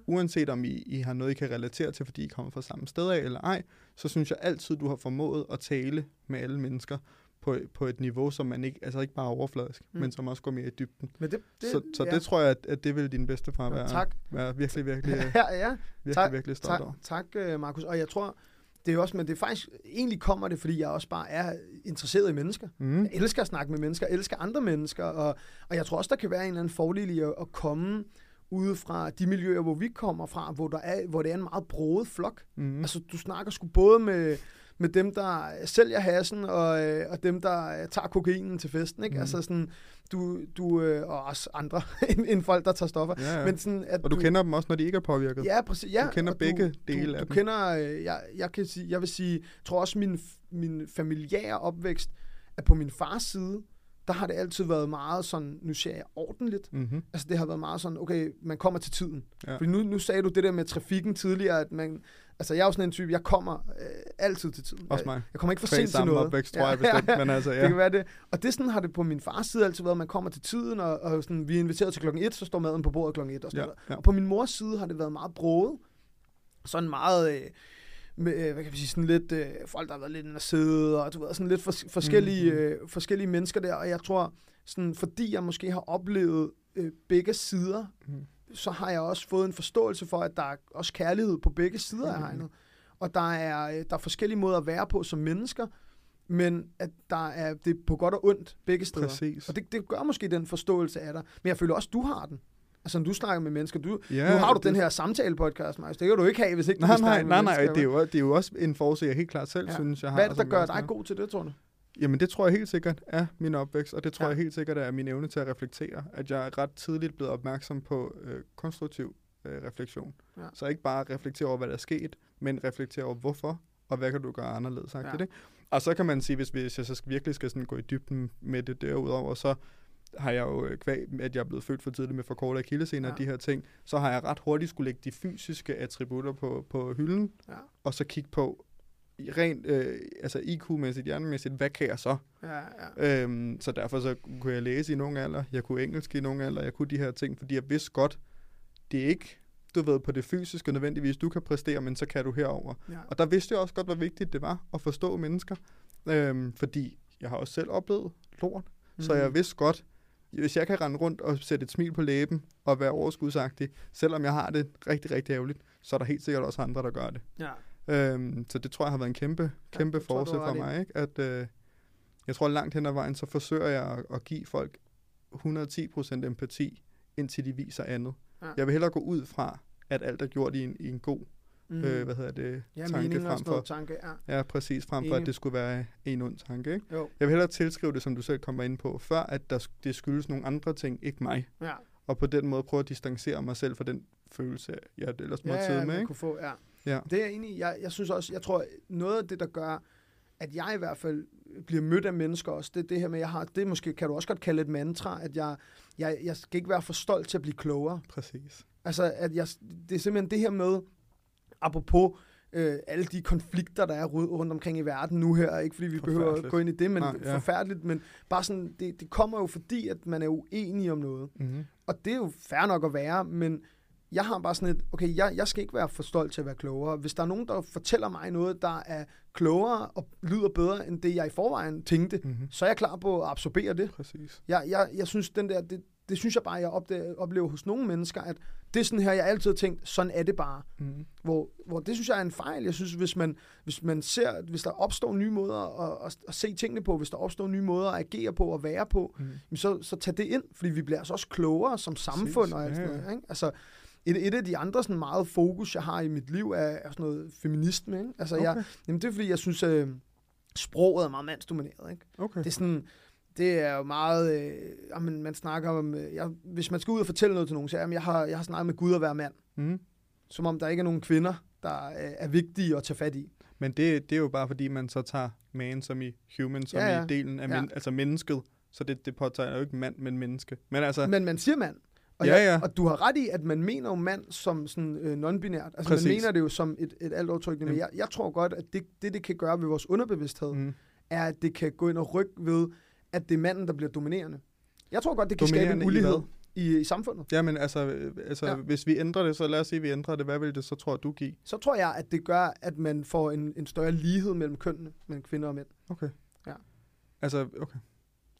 Uanset om I, I har noget, I kan relatere til, fordi I kommer fra samme sted af eller ej, så synes jeg altid, du har formået at tale med alle mennesker på, på et niveau, som man ikke, altså ikke bare er overfladisk, Mm. men som også går mere i dybden. Men det, Det, så så ja. det tror jeg, at, at det vil din bedste far være, tak. være virkelig, virkelig, Ja, ja. virkelig, Tak, virkelig stolt Tak, over. tak øh, Markus. Og jeg tror, det er også, men det er faktisk, egentlig kommer det, fordi jeg også bare er interesseret i mennesker. Mm. Jeg elsker at snakke med mennesker, jeg elsker andre mennesker, og, og jeg tror også, der kan være en eller anden fordel i at, at komme ude fra de miljøer, hvor vi kommer fra, hvor, der er, hvor det er en meget broet flok. Mm. Altså, du snakker sgu både med, med dem, der sælger hassen, og, øh, og dem, der øh, tager kokainen til festen, ikke? Mhm. Altså sådan, du, du øh, og også andre end, end folk, der tager stoffer. Ja, ja. Men sådan, at og du, kender dem også, når de ikke er påvirket. Ja, præcis. Ja, Du kender begge du, dele du, af du dem. kender, øh, jeg, jeg, kan sige, jeg vil sige, tror også min, min familiære opvækst, at på min fars side, der har det altid været meget sådan, nu siger jeg ordentligt. Mm-hmm. Altså det har været meget sådan, okay, man kommer til tiden. Ja. Fordi nu, nu sagde du det der med trafikken tidligere, at man, altså jeg er jo sådan en type, jeg kommer øh, altid til tiden. Også jeg, mig. jeg kommer ikke for sent til noget. opvækst, tror jeg bestemt. Men altså, Det ja. kan være det. Og det sådan har det på min fars side altid været, at man kommer til tiden, og, og sådan, vi er inviteret til klokken 1, så står maden på bordet klokken 1 og sådan Ja, ja. Og på min mors side har det været meget broet. Sådan meget, øh, med, øh, hvad kan vi sige, sådan lidt, øh, folk der har været lidt inde og sidde, og du ved, sådan lidt fors- forskellige, Mhm. øh, forskellige mennesker der, og jeg tror, sådan, fordi jeg måske har oplevet øh, begge sider, Mhm. så har jeg også fået en forståelse for, at der er også kærlighed på begge sider af Mhm. hegnet. Og der er, øh, der er forskellige måder at være på som mennesker, men at der er det er på godt og ondt begge steder. Præcis. Og det, det gør måske den forståelse af dig. Men jeg føler også, du har den. Altså, du snakker med mennesker. Du, Ja, nu har du det- den her samtale-podcast, Marius. Det kan du ikke have, hvis ikke du Nej, nej, nej, nej, det er, jo, det er jo også en force, jeg helt klart selv Ja. synes, jeg har. Hvad er det, der gør dig god til det, tror du? Jamen det tror jeg helt sikkert er min opvækst, og det tror Ja. jeg helt sikkert er min evne til at reflektere. At jeg er ret tidligt blevet opmærksom på øh, konstruktiv øh, refleksion. Ja. Så ikke bare reflektere over, hvad der er sket, men reflektere over hvorfor, og hvad kan du gøre anderledes. Ja. Ja. Det? Og så kan man sige, hvis, hvis jeg så virkelig skal sådan gå i dybden med det derudover, så har jeg jo øh, kvæg, at jeg er blevet født for tidligt med forkortet akillescener Ja. og de her ting, så har jeg ret hurtigt skulle lægge de fysiske attributter på, på hylden, Ja. og så kigge på rent øh, altså IQ-mæssigt, hjernemæssigt, hvad kan jeg så? Ja, ja. Øhm, så derfor så kunne jeg læse i nogle alder, jeg kunne engelsk i nogle alder, jeg kunne de her ting, fordi jeg vidste godt, det er ikke, du ved, på det fysiske nødvendigvis, du kan præstere, men så kan du herover. ja. Og der vidste jeg også godt, hvor vigtigt det var at forstå mennesker, øhm, fordi jeg har også selv oplevet lort, mm. så jeg vidste godt, hvis jeg kan rende rundt og sætte et smil på læben og være overskudsagtig, selvom jeg har det rigtig, rigtig ærgerligt, så er der helt sikkert også andre, der gør det. Ja. Øhm, så det tror jeg har været en kæmpe, kæmpe du har for mig. Ikke? At, øh, jeg tror langt hen ad vejen, så forsøger jeg at, at give folk 110% empati, indtil de viser andet. Ja. Jeg vil hellere gå ud fra, at alt er gjort i en, i en god Mm. mm. øh, hvad hedder det, ja, tanke frem for, tanke, ja. ja, præcis, frem for, at det skulle være en ond tanke. Ikke? Jo, Jeg vil hellere tilskrive det, som du selv kommer ind på, før at der, det skyldes nogle andre ting, ikke mig. ja. Og på den måde prøve at distancere mig selv fra den følelse, jeg ellers må Ja, sidde ja, med. Ikke? kunne få, ja. Ja. Det er jeg enig i. Jeg, jeg synes også, jeg tror, noget af det, der gør, at jeg i hvert fald bliver mødt af mennesker også, det er det her med, jeg har, det måske kan du også godt kalde et mantra, at jeg, jeg, jeg skal ikke være for stolt til at blive klogere. Præcis. Altså, at jeg, det er simpelthen det her med, apropos øh, alle de konflikter, der er ru- rundt omkring i verden nu her, ikke fordi vi behøver at gå ind i det, men Nej, ja. forfærdeligt, men bare sådan, det, det kommer jo fordi, at man er uenig om noget. Mm-hmm. Og det er jo fair nok at være, men jeg har bare sådan et, okay, jeg, jeg skal ikke være for stolt til at være klogere. Hvis der er nogen, der fortæller mig noget, der er klogere og lyder bedre, end det jeg i forvejen tænkte, Mm-hmm. så er jeg klar på at absorbere det. Præcis. Jeg, jeg, jeg synes, den der, det, det synes jeg bare, jeg opdager, oplever hos nogle mennesker, at det er sådan her, jeg altid har tænkt, sådan er det bare. Mm-hmm. Hvor, hvor det synes jeg er en fejl. Jeg synes, hvis man, hvis man ser, hvis der opstår nye måder at, at, at se tingene på, hvis der opstår nye måder at agere på og være på, jamen så, så tag det ind, fordi vi bliver altså også klogere som samfund og alt sådan noget. Ikke? Altså, et, et af de andre sådan meget fokus, jeg har i mit liv, er, er sådan noget feminisme. Ikke? Altså, okay. jeg, jamen, det er fordi, jeg synes, øh, sproget er meget mandsdomineret. Ikke? Okay. Det er sådan, det er jo meget, øh, jamen, man snakker om, øh, jeg, hvis man skal ud og fortælle noget til nogen, så jamen, jeg, har, jeg har snakket med Gud at være mand. Mm-hmm. Som om der ikke er nogen kvinder, der øh, er vigtige at tage fat i. Men det, det er jo bare fordi, man så tager man som i human, som Ja, ja, ja. ja. i delen af Ja. men, altså mennesket. Så det, det påtager jo ikke mand, men menneske. Men altså, Men man siger mand. Og, Ja, jeg, ja. og du har ret i, at man mener jo mand som sådan øh, non-binært. Altså Præcis. man mener det jo som et, et alt overtrykkende. Men jeg, jeg tror godt, at det, det, det kan gøre ved vores underbevidsthed, mm. mm, er, at det kan gå ind og rykke ved, at det er manden, der bliver dominerende. Jeg tror godt, det kan skabe en ulighed i, i samfundet. ja, men altså, øh, altså Ja. hvis vi ændrer det, så lad os sige, at vi ændrer det. Hvad vil det så, tror du, give? Så tror jeg, at det gør, at man får en, en større lighed mellem kønnene, mellem kvinder og mænd. Okay. Ja. Altså, okay.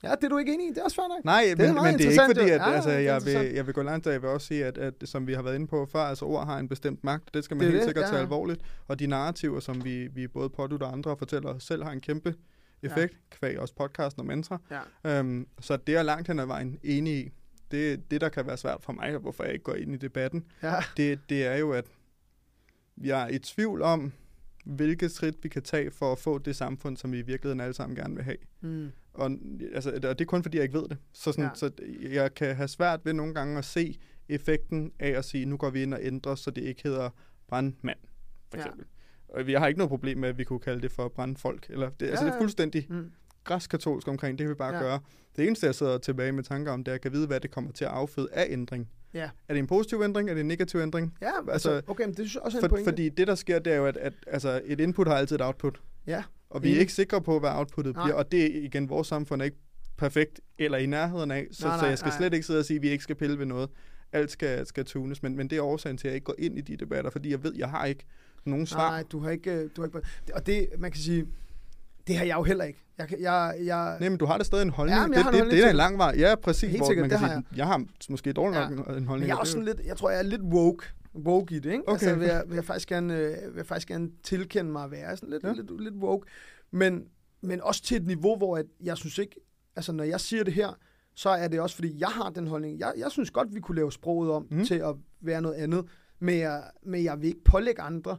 Ja, det er du ikke enig i. Det er også fair nok. Nej, er men, men det er ikke fordi, at Ja, altså, det jeg, vil, jeg vil gå langt, og jeg vil også sige, at, at som vi har været inde på før, altså ord har en bestemt magt. Det skal man Det helt det, sikkert ja, tage alvorligt. Og de narrativer, som vi, vi både pådutter andre og fortæller os selv, har en kæmpe effekt, ja. kvæg også podcasten og mantra. Ja. Øhm, så det er langt hen ad vejen enig i. Det, det, der kan være svært for mig, og hvorfor jeg ikke går ind i debatten, Ja. det, det er jo, at jeg er i tvivl om, hvilket skridt vi kan tage for at få det samfund, som vi i virkeligheden alle sammen gerne vil have. Mm. Og, altså, og det er kun fordi, jeg ikke ved det. Så, sådan, Ja. så jeg kan have svært ved nogle gange at se effekten af at sige, nu går vi ind og ændrer, så det ikke hedder brandmand, for Ja. Og jeg har ikke noget problem med, at vi kunne kalde det for brandfolk. Eller det, ja, altså, Ja, det er fuldstændig Mm. græskatolsk omkring, det kan vi bare Ja. gøre. Det eneste, jeg sidder tilbage med tanker om, det er, at jeg kan vide, hvad det kommer til at afføde af ændring. Ja. Er det en positiv ændring? Er det en negativ ændring? Ja, altså, Altså, okay, men det synes jeg også er en For, pointe. fordi det, der sker, det er jo, at, at altså, et input har altid et output. Ja. Og vi er ikke sikre på, hvad outputtet Nej. bliver. Og det er igen, vores samfund er ikke perfekt eller i nærheden af. Så, Nej, så nej, jeg skal nej. slet ikke sidde og sige, at vi ikke skal pille ved noget. Alt skal, skal tunes. Men, men det er årsagen til, at jeg ikke går ind i de debatter, fordi jeg ved, at jeg har ikke nogen svar. Nej, du har ikke... øh, Du har ikke og det, man kan sige, det har jeg jo heller ikke. Jeg, jeg, jeg, Nej, men du har da stadig en holdning. Ja, jeg det, en det, holdning det er til en det. lang vej. Ja, præcis. Helt hvor sikkert, man kan det sige, har jeg har måske dårlig nok Ja. en holdning. men jeg er det. også sådan lidt, jeg tror, jeg er lidt woke, woke i det, ikke? Okay. Altså, vil jeg, vil jeg, faktisk gerne, øh, vil jeg faktisk gerne tilkende mig at være sådan lidt, ja. Lidt, lidt woke. Men, men også til et niveau, hvor at jeg synes ikke, altså når jeg siger det her, så er det også, fordi jeg har den holdning. Jeg, jeg synes godt, vi kunne lave sproget om mm. Til at være noget andet, men jeg, men jeg vil ikke pålægge andre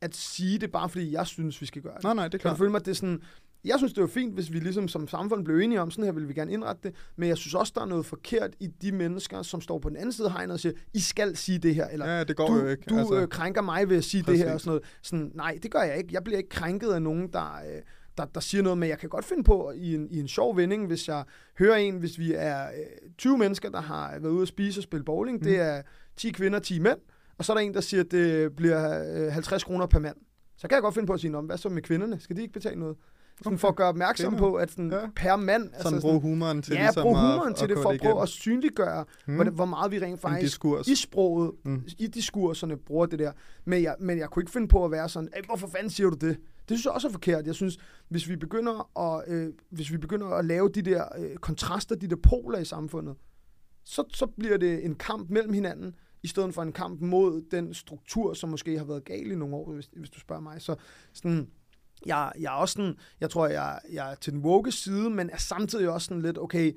at sige det, bare fordi jeg synes, vi skal gøre det. Nej, nej, det er Kan klart. følge mig, det er sådan, jeg synes, det var fint, hvis vi ligesom som samfund blev enige om, sådan her vil vi gerne indrette det, men jeg synes også, der er noget forkert i de mennesker, som står på den anden side af hegnet og siger, I skal sige det her, eller Ja, det går du, jo ikke. du altså, øh, krænker mig ved at sige det her, og Præcis. sådan noget. Sådan, nej, det gør jeg ikke. Jeg bliver ikke krænket af nogen, der, øh, der, der siger noget, men jeg kan godt finde på i en, i en sjov vending, hvis jeg hører en, hvis vi er øh, 20 mennesker, der har været ude at spise og spille bowling, mm. det er 10 kvinder, 10 mænd, og så er der en, der siger, at det bliver øh, 50 kroner per mand. Så kan jeg godt finde på at sige, "Nå, men hvad så med kvinderne? Skal de ikke betale noget? Sådan Okay. for at gøre opmærksom Kvinder. på, at sådan, Ja. per mand... Sådan bruge humoren til ja, ligesom brug at- humoren at til det, gå for at prøve igennem. at synliggøre, Hmm. hvor, hvor meget vi rent En faktisk i sproget, Mm. i diskurserne bruger det der. Men jeg, men jeg kunne ikke finde på at være sådan, "Ey, hvorfor fanden siger du det? Det synes jeg også er forkert. Jeg synes, hvis vi begynder at, øh, hvis vi begynder at lave de der øh, kontraster, de der poler i samfundet, så, så bliver det en kamp mellem hinanden, i stedet for en kamp mod den struktur, som måske har været gal i nogle år, hvis, hvis du spørger mig. Så sådan, jeg, jeg er også sådan, jeg tror, jeg, jeg er til den woke side, men er samtidig også sådan lidt, okay,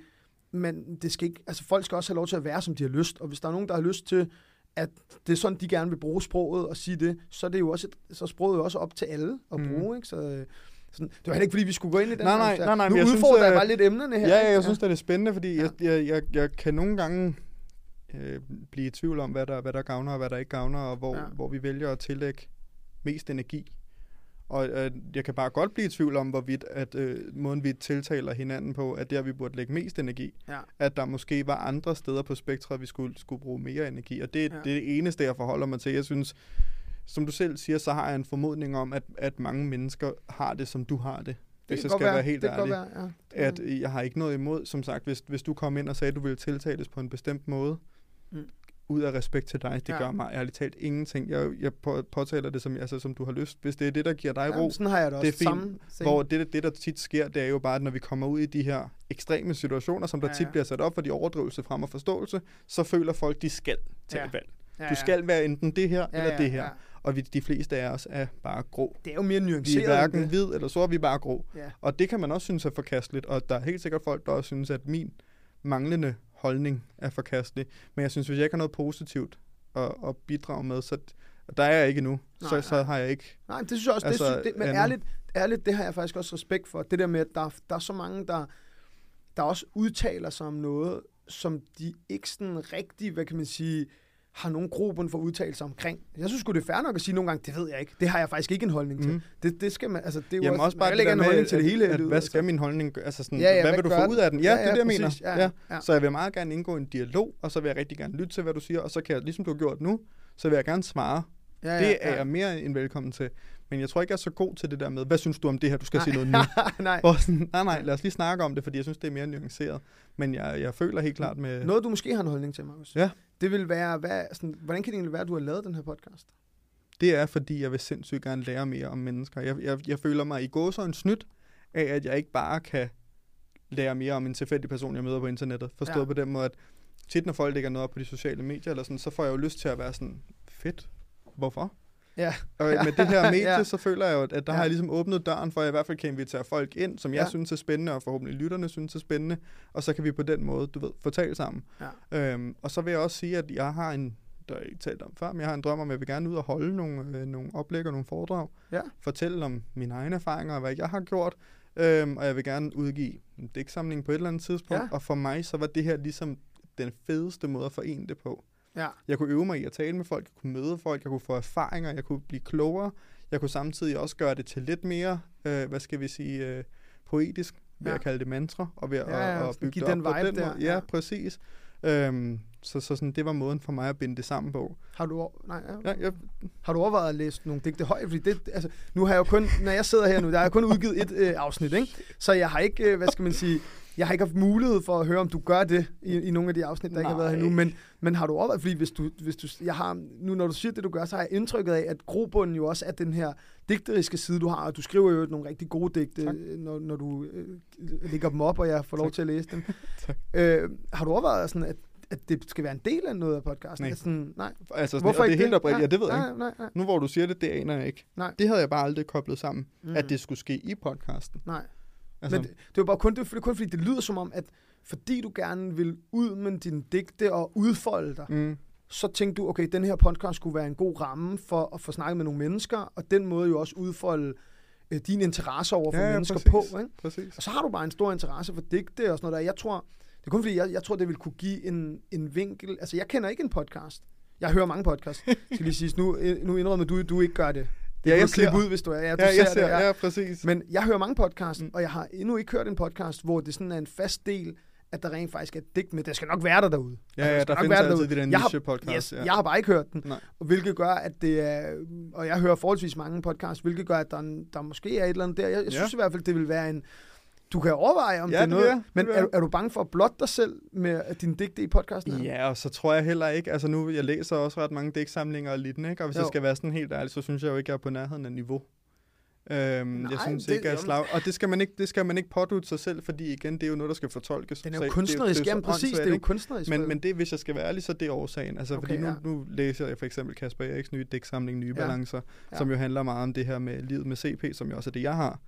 men det skal ikke, altså folk skal også have lov til at være, som de har lyst, og hvis der er nogen, der har lyst til, at det er sådan, de gerne vil bruge sproget og sige det, så er det jo også, et, så er sproget jo også op til alle at Mhm. bruge, ikke? Så, sådan, det var heller ikke, fordi vi skulle gå ind i den Nej, nej, nej, nej, Nu jeg synes, udfordrer jeg øh, bare lidt emnerne her. Ja, ja, ikke? jeg synes, det er spændende, fordi Ja. jeg, jeg, jeg, jeg kan nogle gange øh, blive i tvivl om, hvad der, hvad der gavner og hvad der ikke gavner, og hvor, Ja. hvor vi vælger at tillægge mest energi. Og øh, jeg kan bare godt blive i tvivl om, hvorvidt at øh, måden, vi tiltaler hinanden på, at der, vi burde lægge mest energi. Ja. At der måske var andre steder på spektret, vi skulle, skulle bruge mere energi. Og det, Ja. det er det eneste, jeg forholder mig til. Jeg synes, som du selv siger, så har jeg en formodning om, at, at mange mennesker har det, som du har det. det hvis jeg skal være, være helt det ærlig være, ja. at jeg har ikke noget imod, som sagt, hvis, hvis du kom ind og sagde, at du ville tiltales på en bestemt måde, Mm. ud af respekt til dig, det Ja. gør mig ærligt talt ingenting. Jeg, jeg på- påtaler det, som, altså, som du har lyst. Hvis det er det, der giver dig ro, Jamen, sådan har jeg det også. det er fint, Samme, hvor det, det, der tit sker, det er jo bare, at når vi kommer ud i de her ekstreme situationer, som der Ja, tit ja. bliver sat op for de overdrivelse frem og forståelse, så føler folk, de skal tage Ja. et valg. ja, Du skal være enten det her Ja, eller det her. ja. Og vi, de fleste af os er bare grå. Det er jo mere Vi nuanceret. er hverken hvid eller sort, vi er bare grå. Ja. Og det kan man også synes er forkasteligt, og der er helt sikkert folk, der også synes, at min manglende holdning er forkastelig. Men jeg synes, hvis jeg ikke har noget positivt at, at bidrage med, så der er jeg ikke nu, Nej, så, så har jeg ikke... Nej, det synes jeg også, altså, det, men ærligt, ærligt, det har jeg faktisk også respekt for. Det der med, at der, der er så mange, der, der også udtaler sig om noget, som de ikke sådan rigtig, hvad kan man sige, har nogen grobund for at udtale sig omkring. Jeg synes det er fair nok at sige nogle gange, det ved jeg ikke. Det har jeg faktisk ikke en holdning til. Mm. Det, det skal man, altså det er Jamen også man bare det der en holdning med, til det hele. at, at, hvad altså. skal min holdning? Altså sådan, Ja, ja, hvad, hvad vil du få ud af den? Ja, Ja, det er ja, det, jeg mener. præcis. Ja, Ja, ja. Så jeg vil meget gerne indgå i en dialog, og så vil jeg rigtig gerne lytte til, hvad du siger, og så kan jeg, ligesom du har gjort nu, så vil jeg gerne svare. Ja, Det er jeg mere end velkommen til. Men jeg tror ikke, jeg er så god til det der med, hvad synes du om det her, du skal sige noget nu? Nej. Hvor sådan, nej, nej, lad os lige snakke om det, fordi jeg synes, det er mere nuanceret. Men jeg, jeg føler helt klart med... Noget, du måske har en holdning til, Markus. Ja. Det vil være, hvad, sådan, hvordan kan det egentlig være, at du har lavet den her podcast? Det er, fordi jeg vil sindssygt gerne lære mere om mennesker. Jeg, jeg, jeg føler mig i gåsøjne snydt af, at jeg ikke bare kan lære mere om en tilfældig person, jeg møder på internettet. Forstået ja. på den måde, at tit når folk lægger noget op på de sociale medier, eller sådan, så får jeg jo lyst til at være sådan, fedt, hvorfor? Ja. Og med det her medie, Ja. så føler jeg jo, at der Ja. har jeg ligesom åbnet døren for, at jeg i hvert fald kan invitere folk ind, som jeg Ja. synes er spændende, og forhåbentlig lytterne synes er spændende, og så kan vi på den måde, du ved, talt sammen. Ja. Øhm, og så vil jeg også sige, at jeg har en, der har jeg ikke talt om før, men jeg har en drøm om, at jeg vil gerne ud og holde nogle, øh, nogle oplæg og nogle foredrag. Ja. Fortælle om mine egne erfaringer og hvad jeg har gjort. Øhm, og jeg vil gerne udgive en digtsamling på et eller andet tidspunkt. Ja. Og for mig, så var det her ligesom den fedeste måde at forene det på. Ja. Jeg kunne øve mig i at tale med folk, jeg kunne møde folk, jeg kunne få erfaringer, jeg kunne blive klogere. Jeg kunne samtidig også gøre det til lidt mere, øh, hvad skal vi sige, øh, poetisk, ved Ja. at kalde det mantra, og ved Ja, at, ja, at bygge det den op på vibe den der, måde. ja. Ja, præcis. Øhm, så, så sådan, det var måden for mig at binde det sammen på. Har du, nej, ja. Ja, jeg, har du overvejet at læse nogle digte højt? Fordi det, altså, nu har jeg jo kun, når jeg sidder her nu, der har jeg kun udgivet et øh, afsnit, ikke? Så jeg har ikke, øh, hvad skal man sige, jeg har ikke haft mulighed for at høre, om du gør det i, i nogle af de afsnit, der ikke har været her nu. Nej. Men, men har du overvejet, fordi hvis du, hvis du, jeg har, nu når du siger det, du gør, så har jeg indtrykket af, at grobunden jo også er den her digteriske side, du har, og du skriver jo nogle rigtig gode digte, Tak. når, når du øh, lægger dem op, og jeg får lov Tak. til at læse dem. Tak. Øh, har du overvejet sådan, at, at det skal være en del af noget af podcasten? Nej. Sådan, nej. altså, Hvorfor og det er helt oprigtigt, ja, det ved jeg nej, ikke. Nej, nej, Nu hvor du siger det, det aner jeg ikke. Nej. Det havde jeg bare aldrig koblet sammen, Mm. mm. at det skulle ske i podcasten. Nej. Altså, Men det, det var bare kun, det, var kun fordi, det lyder som om, at fordi du gerne vil ud med dine digte og udfolde dig, mm, så tænkte du, okay, den her podcast skulle være en god ramme for at få snakket med nogle mennesker, og den måde jo også udfolde øh, dine interesser over for Ja, ja, mennesker præcis. på. Ikke? præcis. Og så har du bare en stor interesse for digte og sådan noget der. Jeg tror, det er kun fordi, jeg, jeg tror, det vil kunne give en, en vinkel. Altså, jeg kender ikke en podcast. Jeg hører mange podcasts, skal lige sige. Nu, nu indrømmer du, du ikke gør det. Det Ja, kan jeg ser- ud, hvis du er. Ja, du Ja, jeg ser, ser, det. Ja. ja, præcis. Men jeg hører mange podcasts, mm. Og jeg har endnu ikke hørt en podcast, hvor det sådan er en fast del, at der rent faktisk er digt med. Det skal nok være der derude. ja, altså, ja, skal der nok findes være altid derude. de der Jeg har- niche-podcasts. Yes, ja. jeg har bare ikke hørt den. Nej. Hvilket gør, at det er... Og jeg hører forholdsvis mange podcasts, hvilket gør, at der, er- der måske er et eller andet der. Jeg, jeg Ja. synes i hvert fald, det vil være en... Du kan overveje, om Ja, det er det noget... Det Men er, jeg. du- er du bange for at blotte dig selv med at din digte i podcasten? her? Ja, og så tror jeg heller ikke, altså nu, jeg læser også ret mange digtsamlinger og lignende, ikke? og hvis Jo. jeg skal være sådan helt ærlig, så synes jeg jo ikke, jeg er på nærheden af niveau. Øhm, Nej, jeg synes det- ikke, jeg er jamen- slag. Og det skal, man ikke, det skal man ikke pådute sig selv, fordi igen, det er jo noget, der skal fortolkes. Den er jo det- kunstnerisk. det er jo Jamen præcis, det er jo kunstnerisk. Men, men det, hvis jeg skal være ærlig, så er det årsagen. Altså, Okay, fordi nu, ja. nu læser jeg for eksempel Kasper Eriks nye digtsamling, Nye Ja. Balancer, Ja. som jo handler meget om det her med livet med CP, som jo også er det, jeg har.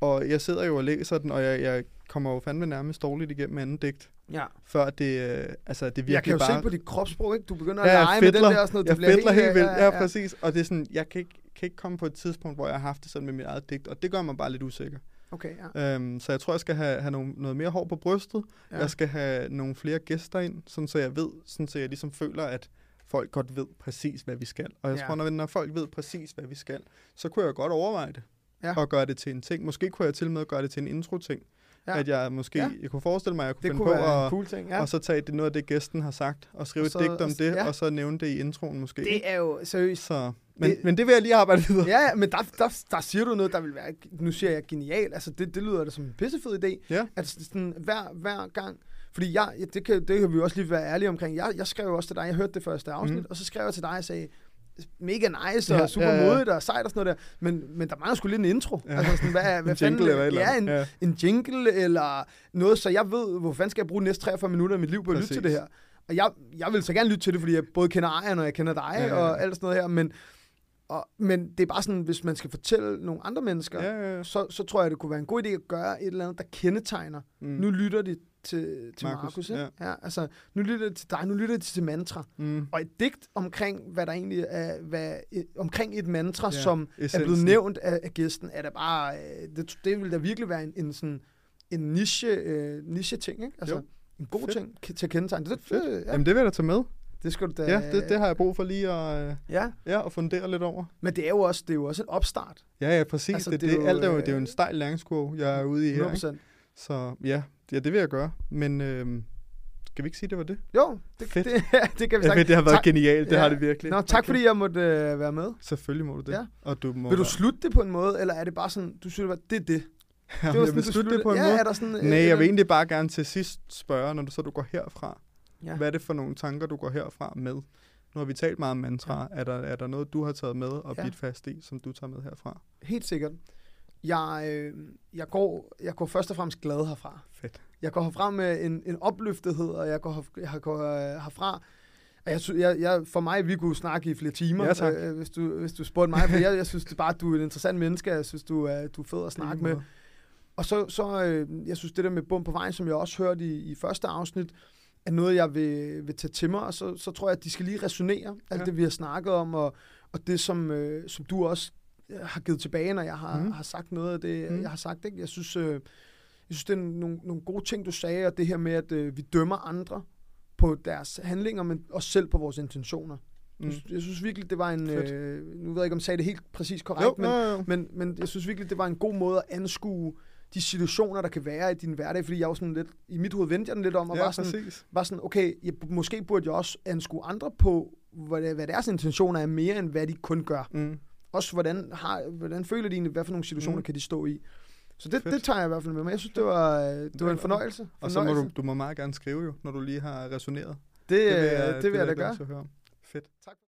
Og jeg sidder jo og læser den, og jeg, jeg kommer jo fandme nærmest dårligt igennem anden digt, ja. før det, øh, altså, det virkelig Jeg kan jo bare... se på dit kropssprog, ikke? Du begynder at Ja, jeg lege med den der og sådan noget. Jeg bliver fedtler helt vildt, ja, ja, præcis. Og det er sådan, jeg kan ikke, kan ikke komme på et tidspunkt, hvor jeg har haft det sådan med mit eget digt, og det gør mig bare lidt usikker. Okay, ja. Øhm, så jeg tror, jeg skal have, have nogle, noget mere hår på brystet. ja. Ja. Jeg skal have nogle flere gæster ind, sådan så jeg ved, sådan så jeg ligesom føler, at folk godt ved præcis, hvad vi skal. Og jeg Ja. ja. tror, når, når folk ved præcis, hvad vi skal, så kunne jeg godt overveje det. Ja. Og gøre det til en ting. Måske kunne jeg til med gøre det til en intro-ting. Ja. At jeg måske, Ja. jeg kunne forestille mig, at jeg kunne Det finde kunne på at, cool ting, ja. og så tage det noget af det, gæsten har sagt, og skrive Og et så- digt om det, ja. og så nævne det i introen måske. Det er jo seriøst. Så, men, Det- men det vil jeg lige arbejde videre. Ja, ja, men der, der, der siger du noget, der vil være, nu siger jeg genial, altså det, det lyder da som en pissefed idé, Ja. at sådan hver, hver gang, fordi jeg, det, kan, det kan vi også lige være ærlige omkring, jeg, jeg skrev også til dig, jeg hørte det første afsnit, mm. Og så skrev jeg til dig og sagde, mega nice og Ja, super ja, ja. modigt og sejt og sådan noget der, men, men der mangler sgu lidt en intro. Ja. Altså sådan, hvad, hvad En fanden, jingle eller eller ja, en, Ja. en jingle eller noget, så jeg ved, hvor fanden skal jeg bruge de næste 43 minutter af mit liv på at lytte Præcis. til det her. Og jeg, jeg vil så gerne lytte til det, fordi jeg både kender Ejeren, og jeg kender dig, Ja, ja, ja. og alt sådan noget her, men, og, men det er bare sådan, hvis man skal fortælle nogle andre mennesker, Ja, ja, ja. så, så tror jeg, det kunne være en god idé at gøre et eller andet, der kendetegner. Mm. Nu lytter de til, til Markus, Markus, ja. Ja. altså, nu lytter de til dig, nu lytter de til mantra. Mm. Og et digt omkring, hvad der egentlig er, hvad, et, omkring et mantra, ja, som er blevet essensen. nævnt af, af gæsten, er der bare, øh, det, det vil da virkelig være en, en sådan, en niche, øh, niche ting, ikke? Altså, Jo. en god Fedt. ting til at kendetegne. Det, det, ja, Jamen, det vil jeg da tage med. Det skal du da... Ja, det, det har jeg brug for lige at, øh, Ja, ja, at fundere lidt over. men det er jo også, det er jo også en opstart. Ja, ja, præcis. Altså, det, det det, er jo, det, alt er jo, øh, det er jo en stejl læringskurve, jeg er ude i her. 100%. Ikke? Så ja, ja, det vil jeg gøre. Men øh, skal vi ikke sige, det var det? Jo, det, Fedt. det, det kan vi sagt. det har været Tak- genialt. Det Ja. har det virkelig. Nå, tak fordi jeg måtte øh, være med. Selvfølgelig må du det. Ja. Og du må Vil du slutte det på en måde, eller er det bare sådan, du synes, det er det? Jamen, det var jeg vil slutte det på en ja, måde. er der sådan... øh, Nej, et jeg vil egentlig bare gerne til sidst spørge, når du så du går herfra. Ja. Hvad er det for nogle tanker, du går herfra med? Nu har vi talt meget om mantra. Er, der, er der noget, du har taget med og Ja. bidt fast i, som du tager med herfra? Helt sikkert. Jeg, øh, jeg, går, jeg går først og fremmest glad herfra. Fedt. Jeg går herfra med en, en opløftethed, og jeg går, jeg går øh, herfra... Jeg, jeg, jeg, for mig, vi kunne snakke i flere timer, Ja, tak. øh, hvis, du, hvis du spurgte mig. For jeg, jeg synes det bare, at du er et interessant menneske. Jeg synes, du er, du er fed at snakke med. Og så, så øh, jeg synes, det der med bum på vejen, som jeg også hørte i, i første afsnit, er noget, jeg vil, vil tage til mig, og så, så tror jeg, at de skal lige resonere, alt Ja. det, vi har snakket om, og, og det, som, øh, som du også øh, har givet tilbage, når jeg har, mm. har sagt noget af det, mm. jeg har sagt. Ikke? Jeg synes, øh, jeg synes det er nogle, nogle gode ting, du sagde, og det her med, at øh, vi dømmer andre på deres handlinger, men også selv på vores intentioner. Mm. Jeg synes virkelig, det var en... Fedt. Øh, nu ved jeg ikke, om jeg sagde det helt præcis korrekt, Jo, men, jo, jo. men, men jeg synes virkelig, det var en god måde at anskue de situationer, der kan være i din hverdag, fordi jeg var sådan lidt, i mit hoved vendte jeg den lidt om, og ja, var sådan, præcis. var sådan, okay, jeg, måske burde jeg også anskue andre på, hvad, hvad deres intentioner er, mere end hvad de kun gør. Mm. Også hvordan, har, hvordan føler de egentlig, hvad for nogle situationer Mm. kan de stå i. Så det, Fedt. det tager jeg i hvert fald med mig. Jeg synes, det var, øh, det var en fornøjelse. Og så må du, Fornøjelse. du må meget gerne skrive jo, når du lige har resoneret. Det, det, vil det, det vil jeg da vil gøre. Fedt. Tak.